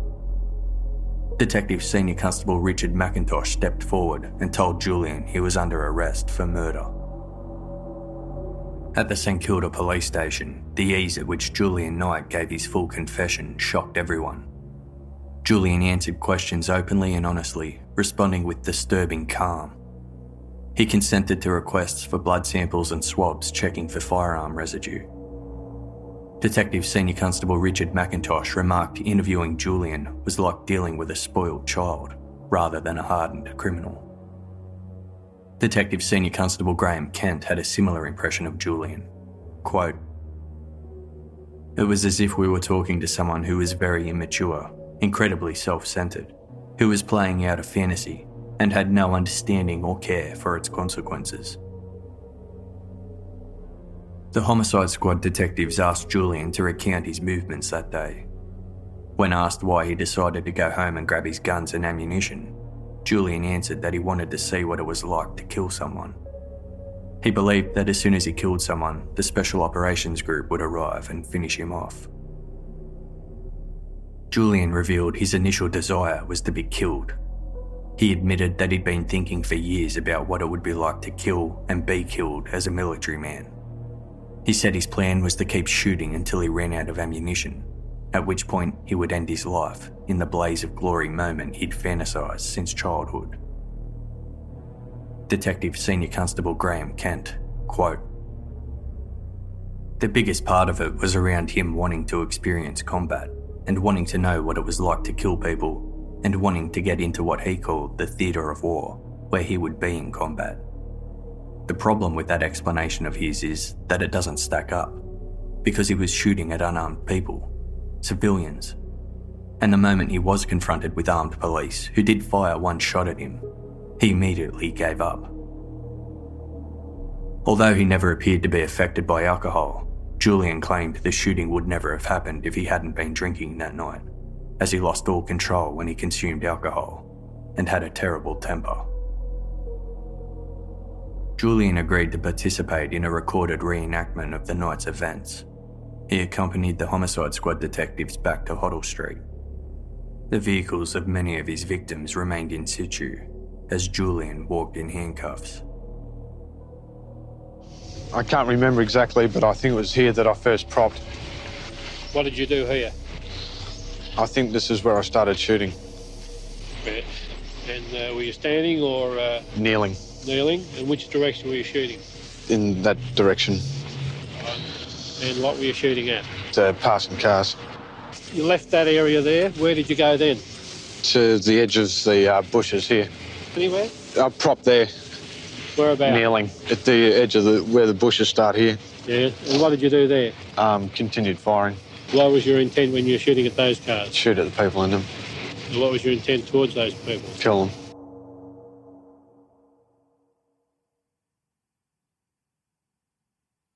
Detective Senior Constable Richard McIntosh stepped forward and told Julian he was under arrest for murder. At the St Kilda police station, the ease at which Julian Knight gave his full confession shocked everyone. Julian answered questions openly and honestly, responding with disturbing calm. He consented to requests for blood samples and swabs checking for firearm residue. Detective Senior Constable Richard McIntosh remarked interviewing Julian was like dealing with a spoiled child rather than a hardened criminal. Detective Senior Constable Graham Kent had a similar impression of Julian. Quote, It was as if we were talking to someone who was very immature, incredibly self centered, who was playing out a fantasy and had no understanding or care for its consequences. The homicide squad detectives asked Julian to recount his movements that day. When asked why he decided to go home and grab his guns and ammunition, Julian answered that he wanted to see what it was like to kill someone. He believed that as soon as he killed someone, the Special Operations Group would arrive and finish him off. Julian revealed his initial desire was to be killed. He admitted that he'd been thinking for years about what it would be like to kill and be killed as a military man. He said his plan was to keep shooting until he ran out of ammunition, at which point he would end his life in the blaze of glory moment he'd fantasised since childhood. Detective Senior Constable Graham Kent, quote, The biggest part of it was around him wanting to experience combat and wanting to know what it was like to kill people and wanting to get into what he called the theatre of war, where he would be in combat. The problem with that explanation of his is that it doesn't stack up, because he was shooting at unarmed people, civilians. And the moment he was confronted with armed police who did fire one shot at him, he immediately gave up. Although he never appeared to be affected by alcohol, Julian claimed the shooting would never have happened if he hadn't been drinking that night, as he lost all control when he consumed alcohol and had a terrible temper. Julian agreed to participate in a recorded reenactment of the night's events. He accompanied the homicide squad detectives back to Hoddle Street. The vehicles of many of his victims remained in situ as Julian walked in handcuffs. I can't remember exactly, but I think it was here that I first propped. What did you do here? I think this is where I started shooting, Okay. And uh, were you standing or uh, kneeling kneeling? And which direction were you shooting? in that direction And what were you shooting at? to passing cars You left that area there. Where did you go then? to the edge of the uh, bushes here. Anywhere? I prop there, Whereabouts? kneeling at the edge of the where the bushes start here. Yeah. And what did you do there? Um, continued firing, What was your intent when you were shooting at those cars? shoot at the people in them, And what was your intent towards those people? kill them.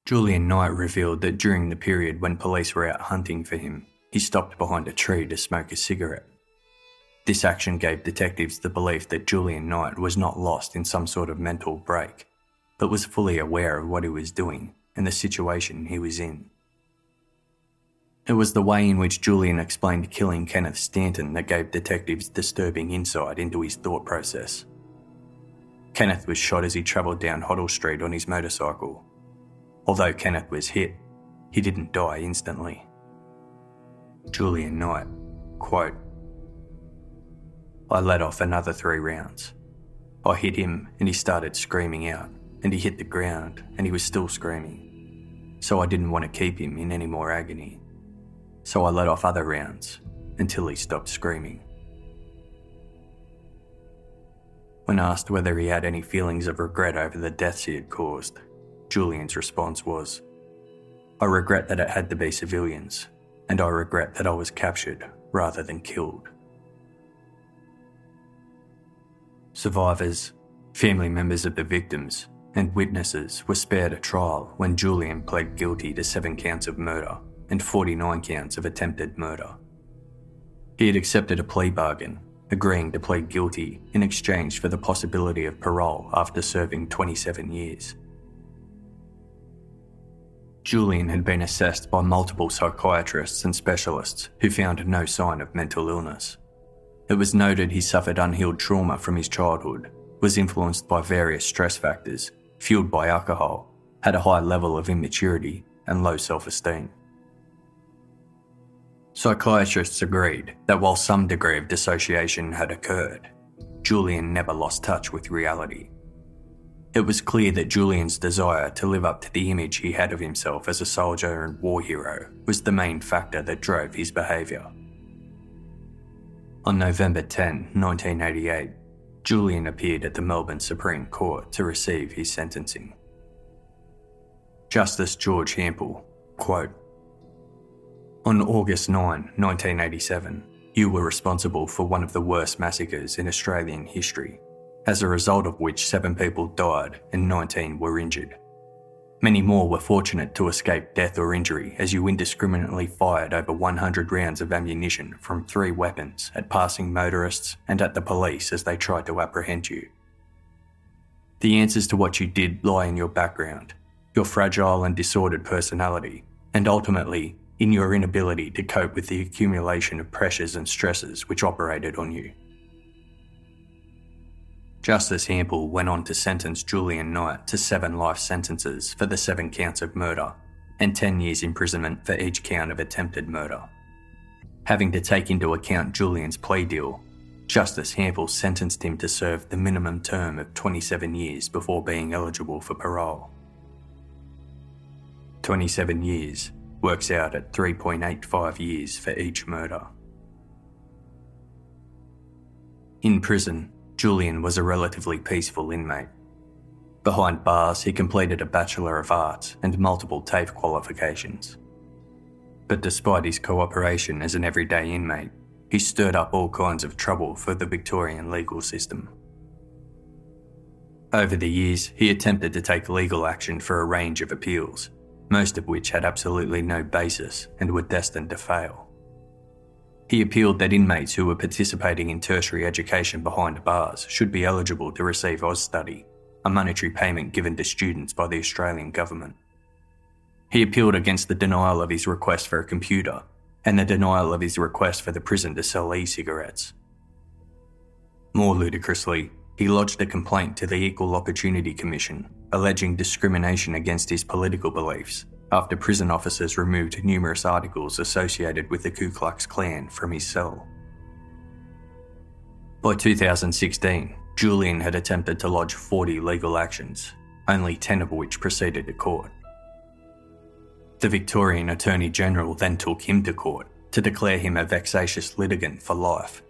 Julian Knight revealed that during the period when police were out hunting for him, he stopped behind a tree to smoke a cigarette. This action gave detectives the belief that Julian Knight was not lost in some sort of mental break, but was fully aware of what he was doing and the situation he was in. It was the way in which Julian explained killing Kenneth Stanton that gave detectives disturbing insight into his thought process. Kenneth was shot as he travelled down Hoddle Street on his motorcycle. Although Kenneth was hit, he didn't die instantly. Julian Knight, quote, I let off another three rounds. I hit him and he started screaming out, and he hit the ground and he was still screaming. So I didn't want to keep him in any more agony. So I let off other rounds until he stopped screaming. When asked whether he had any feelings of regret over the deaths he had caused, Julian's response was, I regret that it had to be civilians, and I regret that I was captured rather than killed. Survivors, family members of the victims, and witnesses were spared a trial when Julian pled guilty to seven counts of murder and 49 counts of attempted murder. He had accepted a plea bargain, agreeing to plead guilty in exchange for the possibility of parole after serving 27 years. Julian had been assessed by multiple psychiatrists and specialists who found no sign of mental illness. It was noted he suffered unhealed trauma from his childhood, was influenced by various stress factors, fueled by alcohol, had a high level of immaturity, and low self esteem. Psychiatrists agreed that while some degree of dissociation had occurred, Julian never lost touch with reality. It was clear that Julian's desire to live up to the image he had of himself as a soldier and war hero was the main factor that drove his behaviour. On November 10, 1988, Julian appeared at the Melbourne Supreme Court to receive his sentencing. Justice George Hampel, quote, On August 9, 1987, you were responsible for one of the worst massacres in Australian history as a result of which seven people died and 19 were injured. Many more were fortunate to escape death or injury as you indiscriminately fired over 100 rounds of ammunition from three weapons at passing motorists and at the police as they tried to apprehend you. The answers to what you did lie in your background, your fragile and disordered personality, and ultimately in your inability to cope with the accumulation of pressures and stresses which operated on you. Justice Hampel went on to sentence Julian Knight to seven life sentences for the seven counts of murder and 10 years imprisonment for each count of attempted murder. Having to take into account Julian's plea deal, Justice Hampel sentenced him to serve the minimum term of 27 years before being eligible for parole. 27 years works out at 3.85 years for each murder. In prison, Julian was a relatively peaceful inmate. Behind bars, he completed a Bachelor of Arts and multiple TAFE qualifications. But despite his cooperation as an everyday inmate, he stirred up all kinds of trouble for the Victorian legal system. Over the years, he attempted to take legal action for a range of appeals, most of which had absolutely no basis and were destined to fail. He appealed that inmates who were participating in tertiary education behind bars should be eligible to receive Austudy, a monetary payment given to students by the Australian government. He appealed against the denial of his request for a computer and the denial of his request for the prison to sell e cigarettes. More ludicrously, he lodged a complaint to the Equal Opportunity Commission alleging discrimination against his political beliefs after prison officers removed numerous articles associated with the Ku Klux Klan from his cell. By 2016, Julian had attempted to lodge 40 legal actions, only 10 of which proceeded to court. The Victorian Attorney General then took him to court to declare him a vexatious litigant for life.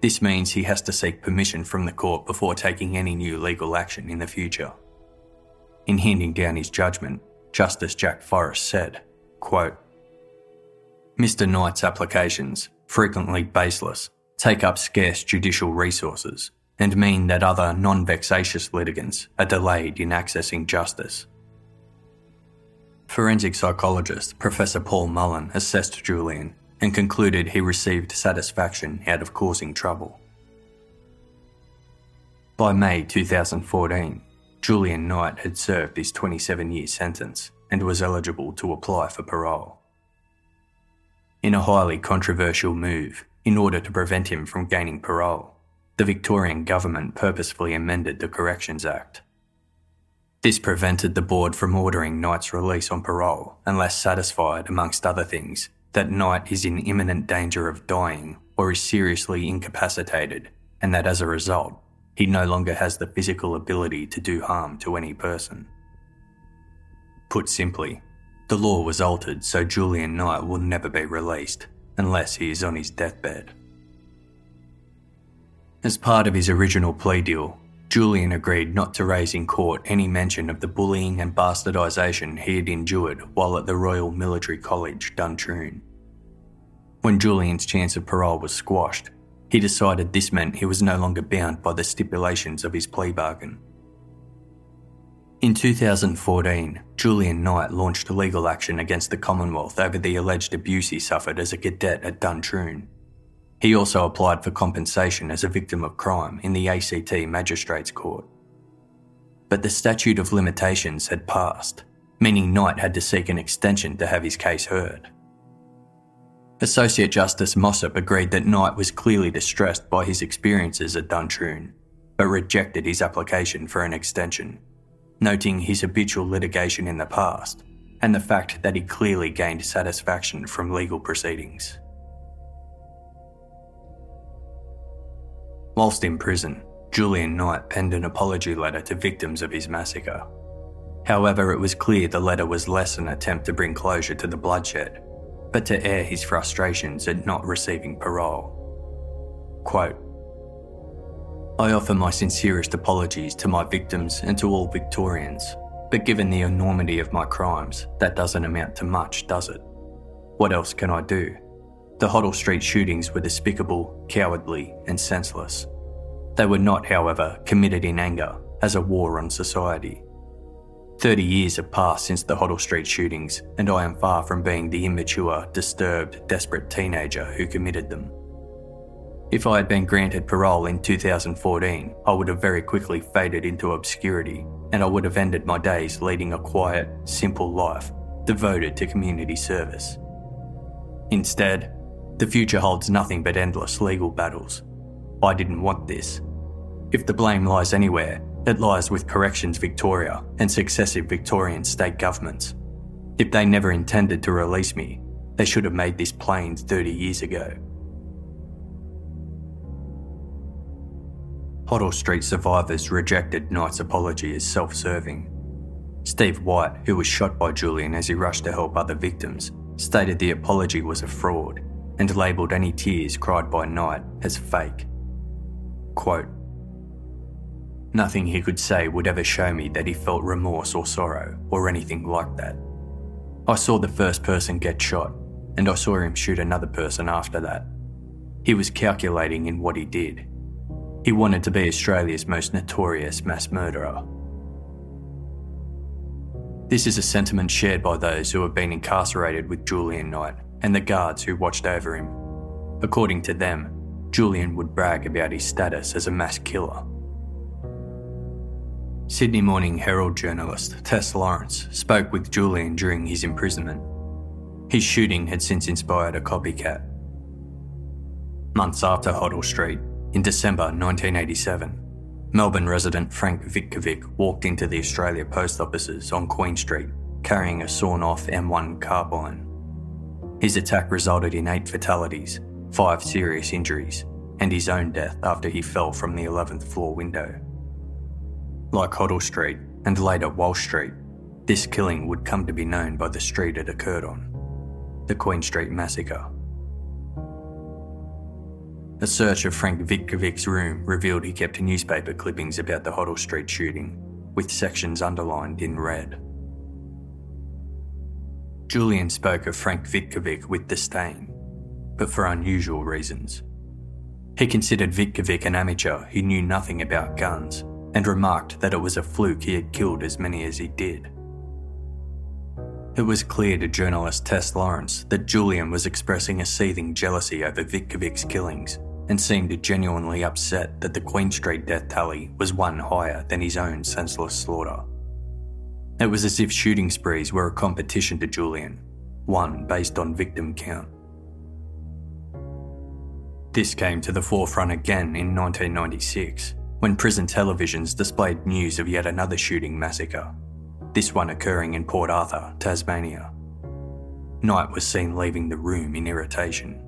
This means he has to seek permission from the court before taking any new legal action in the future. In handing down his judgment, Justice Jack Forrest said, quote, Mr. Knight's applications, frequently baseless, take up scarce judicial resources and mean that other non vexatious litigants are delayed in accessing justice. Forensic psychologist Professor Paul Mullen assessed Julian and concluded he received satisfaction out of causing trouble. By May 2014, Julian Knight had served his 27 year sentence and was eligible to apply for parole. In a highly controversial move, in order to prevent him from gaining parole, the Victorian government purposefully amended the Corrections Act. This prevented the board from ordering Knight's release on parole unless satisfied, amongst other things, that Knight is in imminent danger of dying or is seriously incapacitated, and that as a result, he no longer has the physical ability to do harm to any person. Put simply, the law was altered so Julian Knight will never be released unless he is on his deathbed. As part of his original plea deal, Julian agreed not to raise in court any mention of the bullying and bastardisation he had endured while at the Royal Military College, Duntroon. When Julian's chance of parole was squashed, he decided this meant he was no longer bound by the stipulations of his plea bargain. In 2014, Julian Knight launched legal action against the Commonwealth over the alleged abuse he suffered as a cadet at Duntroon. He also applied for compensation as a victim of crime in the ACT Magistrates Court. But the statute of limitations had passed, meaning Knight had to seek an extension to have his case heard. Associate Justice Mossop agreed that Knight was clearly distressed by his experiences at Duntroon, but rejected his application for an extension, noting his habitual litigation in the past and the fact that he clearly gained satisfaction from legal proceedings. Whilst in prison, Julian Knight penned an apology letter to victims of his massacre. However, it was clear the letter was less an attempt to bring closure to the bloodshed but to air his frustrations at not receiving parole. Quote I offer my sincerest apologies to my victims and to all Victorians, but given the enormity of my crimes, that doesn't amount to much, does it? What else can I do? The Hoddle Street shootings were despicable, cowardly, and senseless. They were not, however, committed in anger as a war on society. 30 years have passed since the Hoddle Street shootings, and I am far from being the immature, disturbed, desperate teenager who committed them. If I had been granted parole in 2014, I would have very quickly faded into obscurity, and I would have ended my days leading a quiet, simple life devoted to community service. Instead, the future holds nothing but endless legal battles. I didn't want this. If the blame lies anywhere, it lies with Corrections Victoria and successive Victorian state governments. If they never intended to release me, they should have made this plain 30 years ago. Hoddle Street survivors rejected Knight's apology as self serving. Steve White, who was shot by Julian as he rushed to help other victims, stated the apology was a fraud and labelled any tears cried by Knight as fake. Quote, Nothing he could say would ever show me that he felt remorse or sorrow or anything like that. I saw the first person get shot, and I saw him shoot another person after that. He was calculating in what he did. He wanted to be Australia's most notorious mass murderer. This is a sentiment shared by those who have been incarcerated with Julian Knight and the guards who watched over him. According to them, Julian would brag about his status as a mass killer Sydney Morning Herald journalist Tess Lawrence spoke with Julian during his imprisonment. His shooting had since inspired a copycat. Months after Hoddle Street, in December 1987, Melbourne resident Frank Vitkovic walked into the Australia Post offices on Queen Street carrying a sawn off M1 carbine. His attack resulted in eight fatalities, five serious injuries, and his own death after he fell from the 11th floor window. Like Hoddle Street and later Walsh Street, this killing would come to be known by the street it occurred on the Queen Street Massacre. A search of Frank Vitkovic's room revealed he kept newspaper clippings about the Hoddle Street shooting, with sections underlined in red. Julian spoke of Frank Vitkovic with disdain, but for unusual reasons. He considered Vitkovic an amateur who knew nothing about guns and remarked that it was a fluke he had killed as many as he did. It was clear to journalist Tess Lawrence that Julian was expressing a seething jealousy over Vitkovic's killings and seemed genuinely upset that the Queen Street death tally was one higher than his own senseless slaughter. It was as if shooting sprees were a competition to Julian, one based on victim count. This came to the forefront again in 1996 when prison televisions displayed news of yet another shooting massacre, this one occurring in Port Arthur, Tasmania. Knight was seen leaving the room in irritation.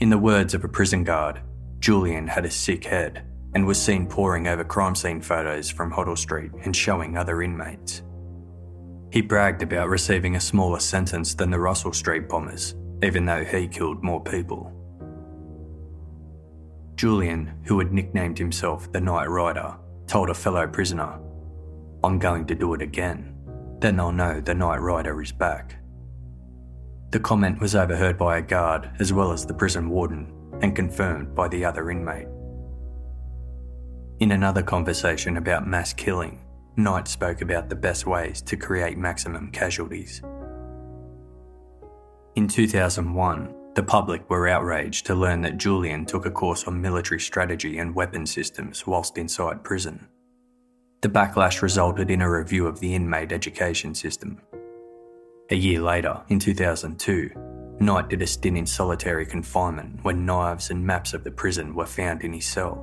In the words of a prison guard, Julian had a sick head and was seen poring over crime scene photos from Hoddle Street and showing other inmates. He bragged about receiving a smaller sentence than the Russell Street bombers, even though he killed more people. Julian, who had nicknamed himself the Night Rider, told a fellow prisoner, I'm going to do it again. Then they'll know the Night Rider is back. The comment was overheard by a guard as well as the prison warden and confirmed by the other inmate. In another conversation about mass killing, Knight spoke about the best ways to create maximum casualties. In 2001, the public were outraged to learn that Julian took a course on military strategy and weapon systems whilst inside prison. The backlash resulted in a review of the inmate education system. A year later, in 2002, Knight did a stint in solitary confinement when knives and maps of the prison were found in his cell.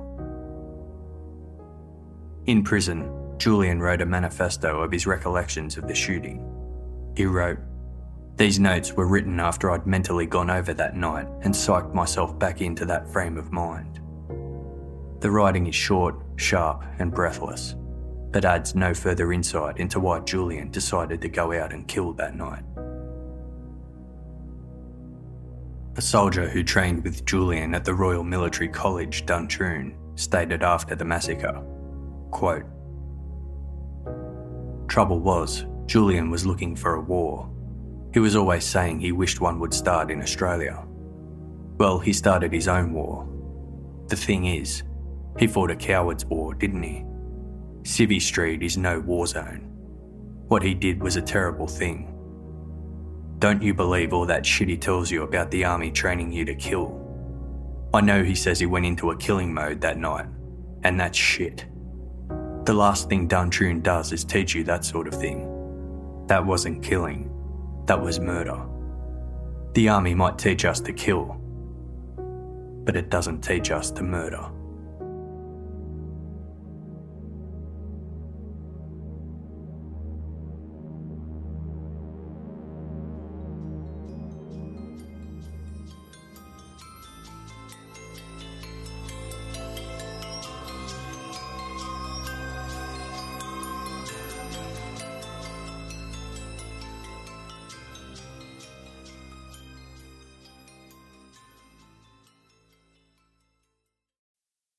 In prison, Julian wrote a manifesto of his recollections of the shooting. He wrote, These notes were written after I'd mentally gone over that night and psyched myself back into that frame of mind. The writing is short, sharp, and breathless, but adds no further insight into why Julian decided to go out and kill that night. A soldier who trained with Julian at the Royal Military College, Duntroon, stated after the massacre, quote, Trouble was, Julian was looking for a war. He was always saying he wished one would start in Australia. Well, he started his own war. The thing is, he fought a coward's war, didn't he? Civvy Street is no war zone. What he did was a terrible thing, don't you believe all that shit he tells you about the army training you to kill? I know he says he went into a killing mode that night, and that's shit. The last thing Duntroon does is teach you that sort of thing. That wasn't killing, that was murder. The army might teach us to kill, but it doesn't teach us to murder.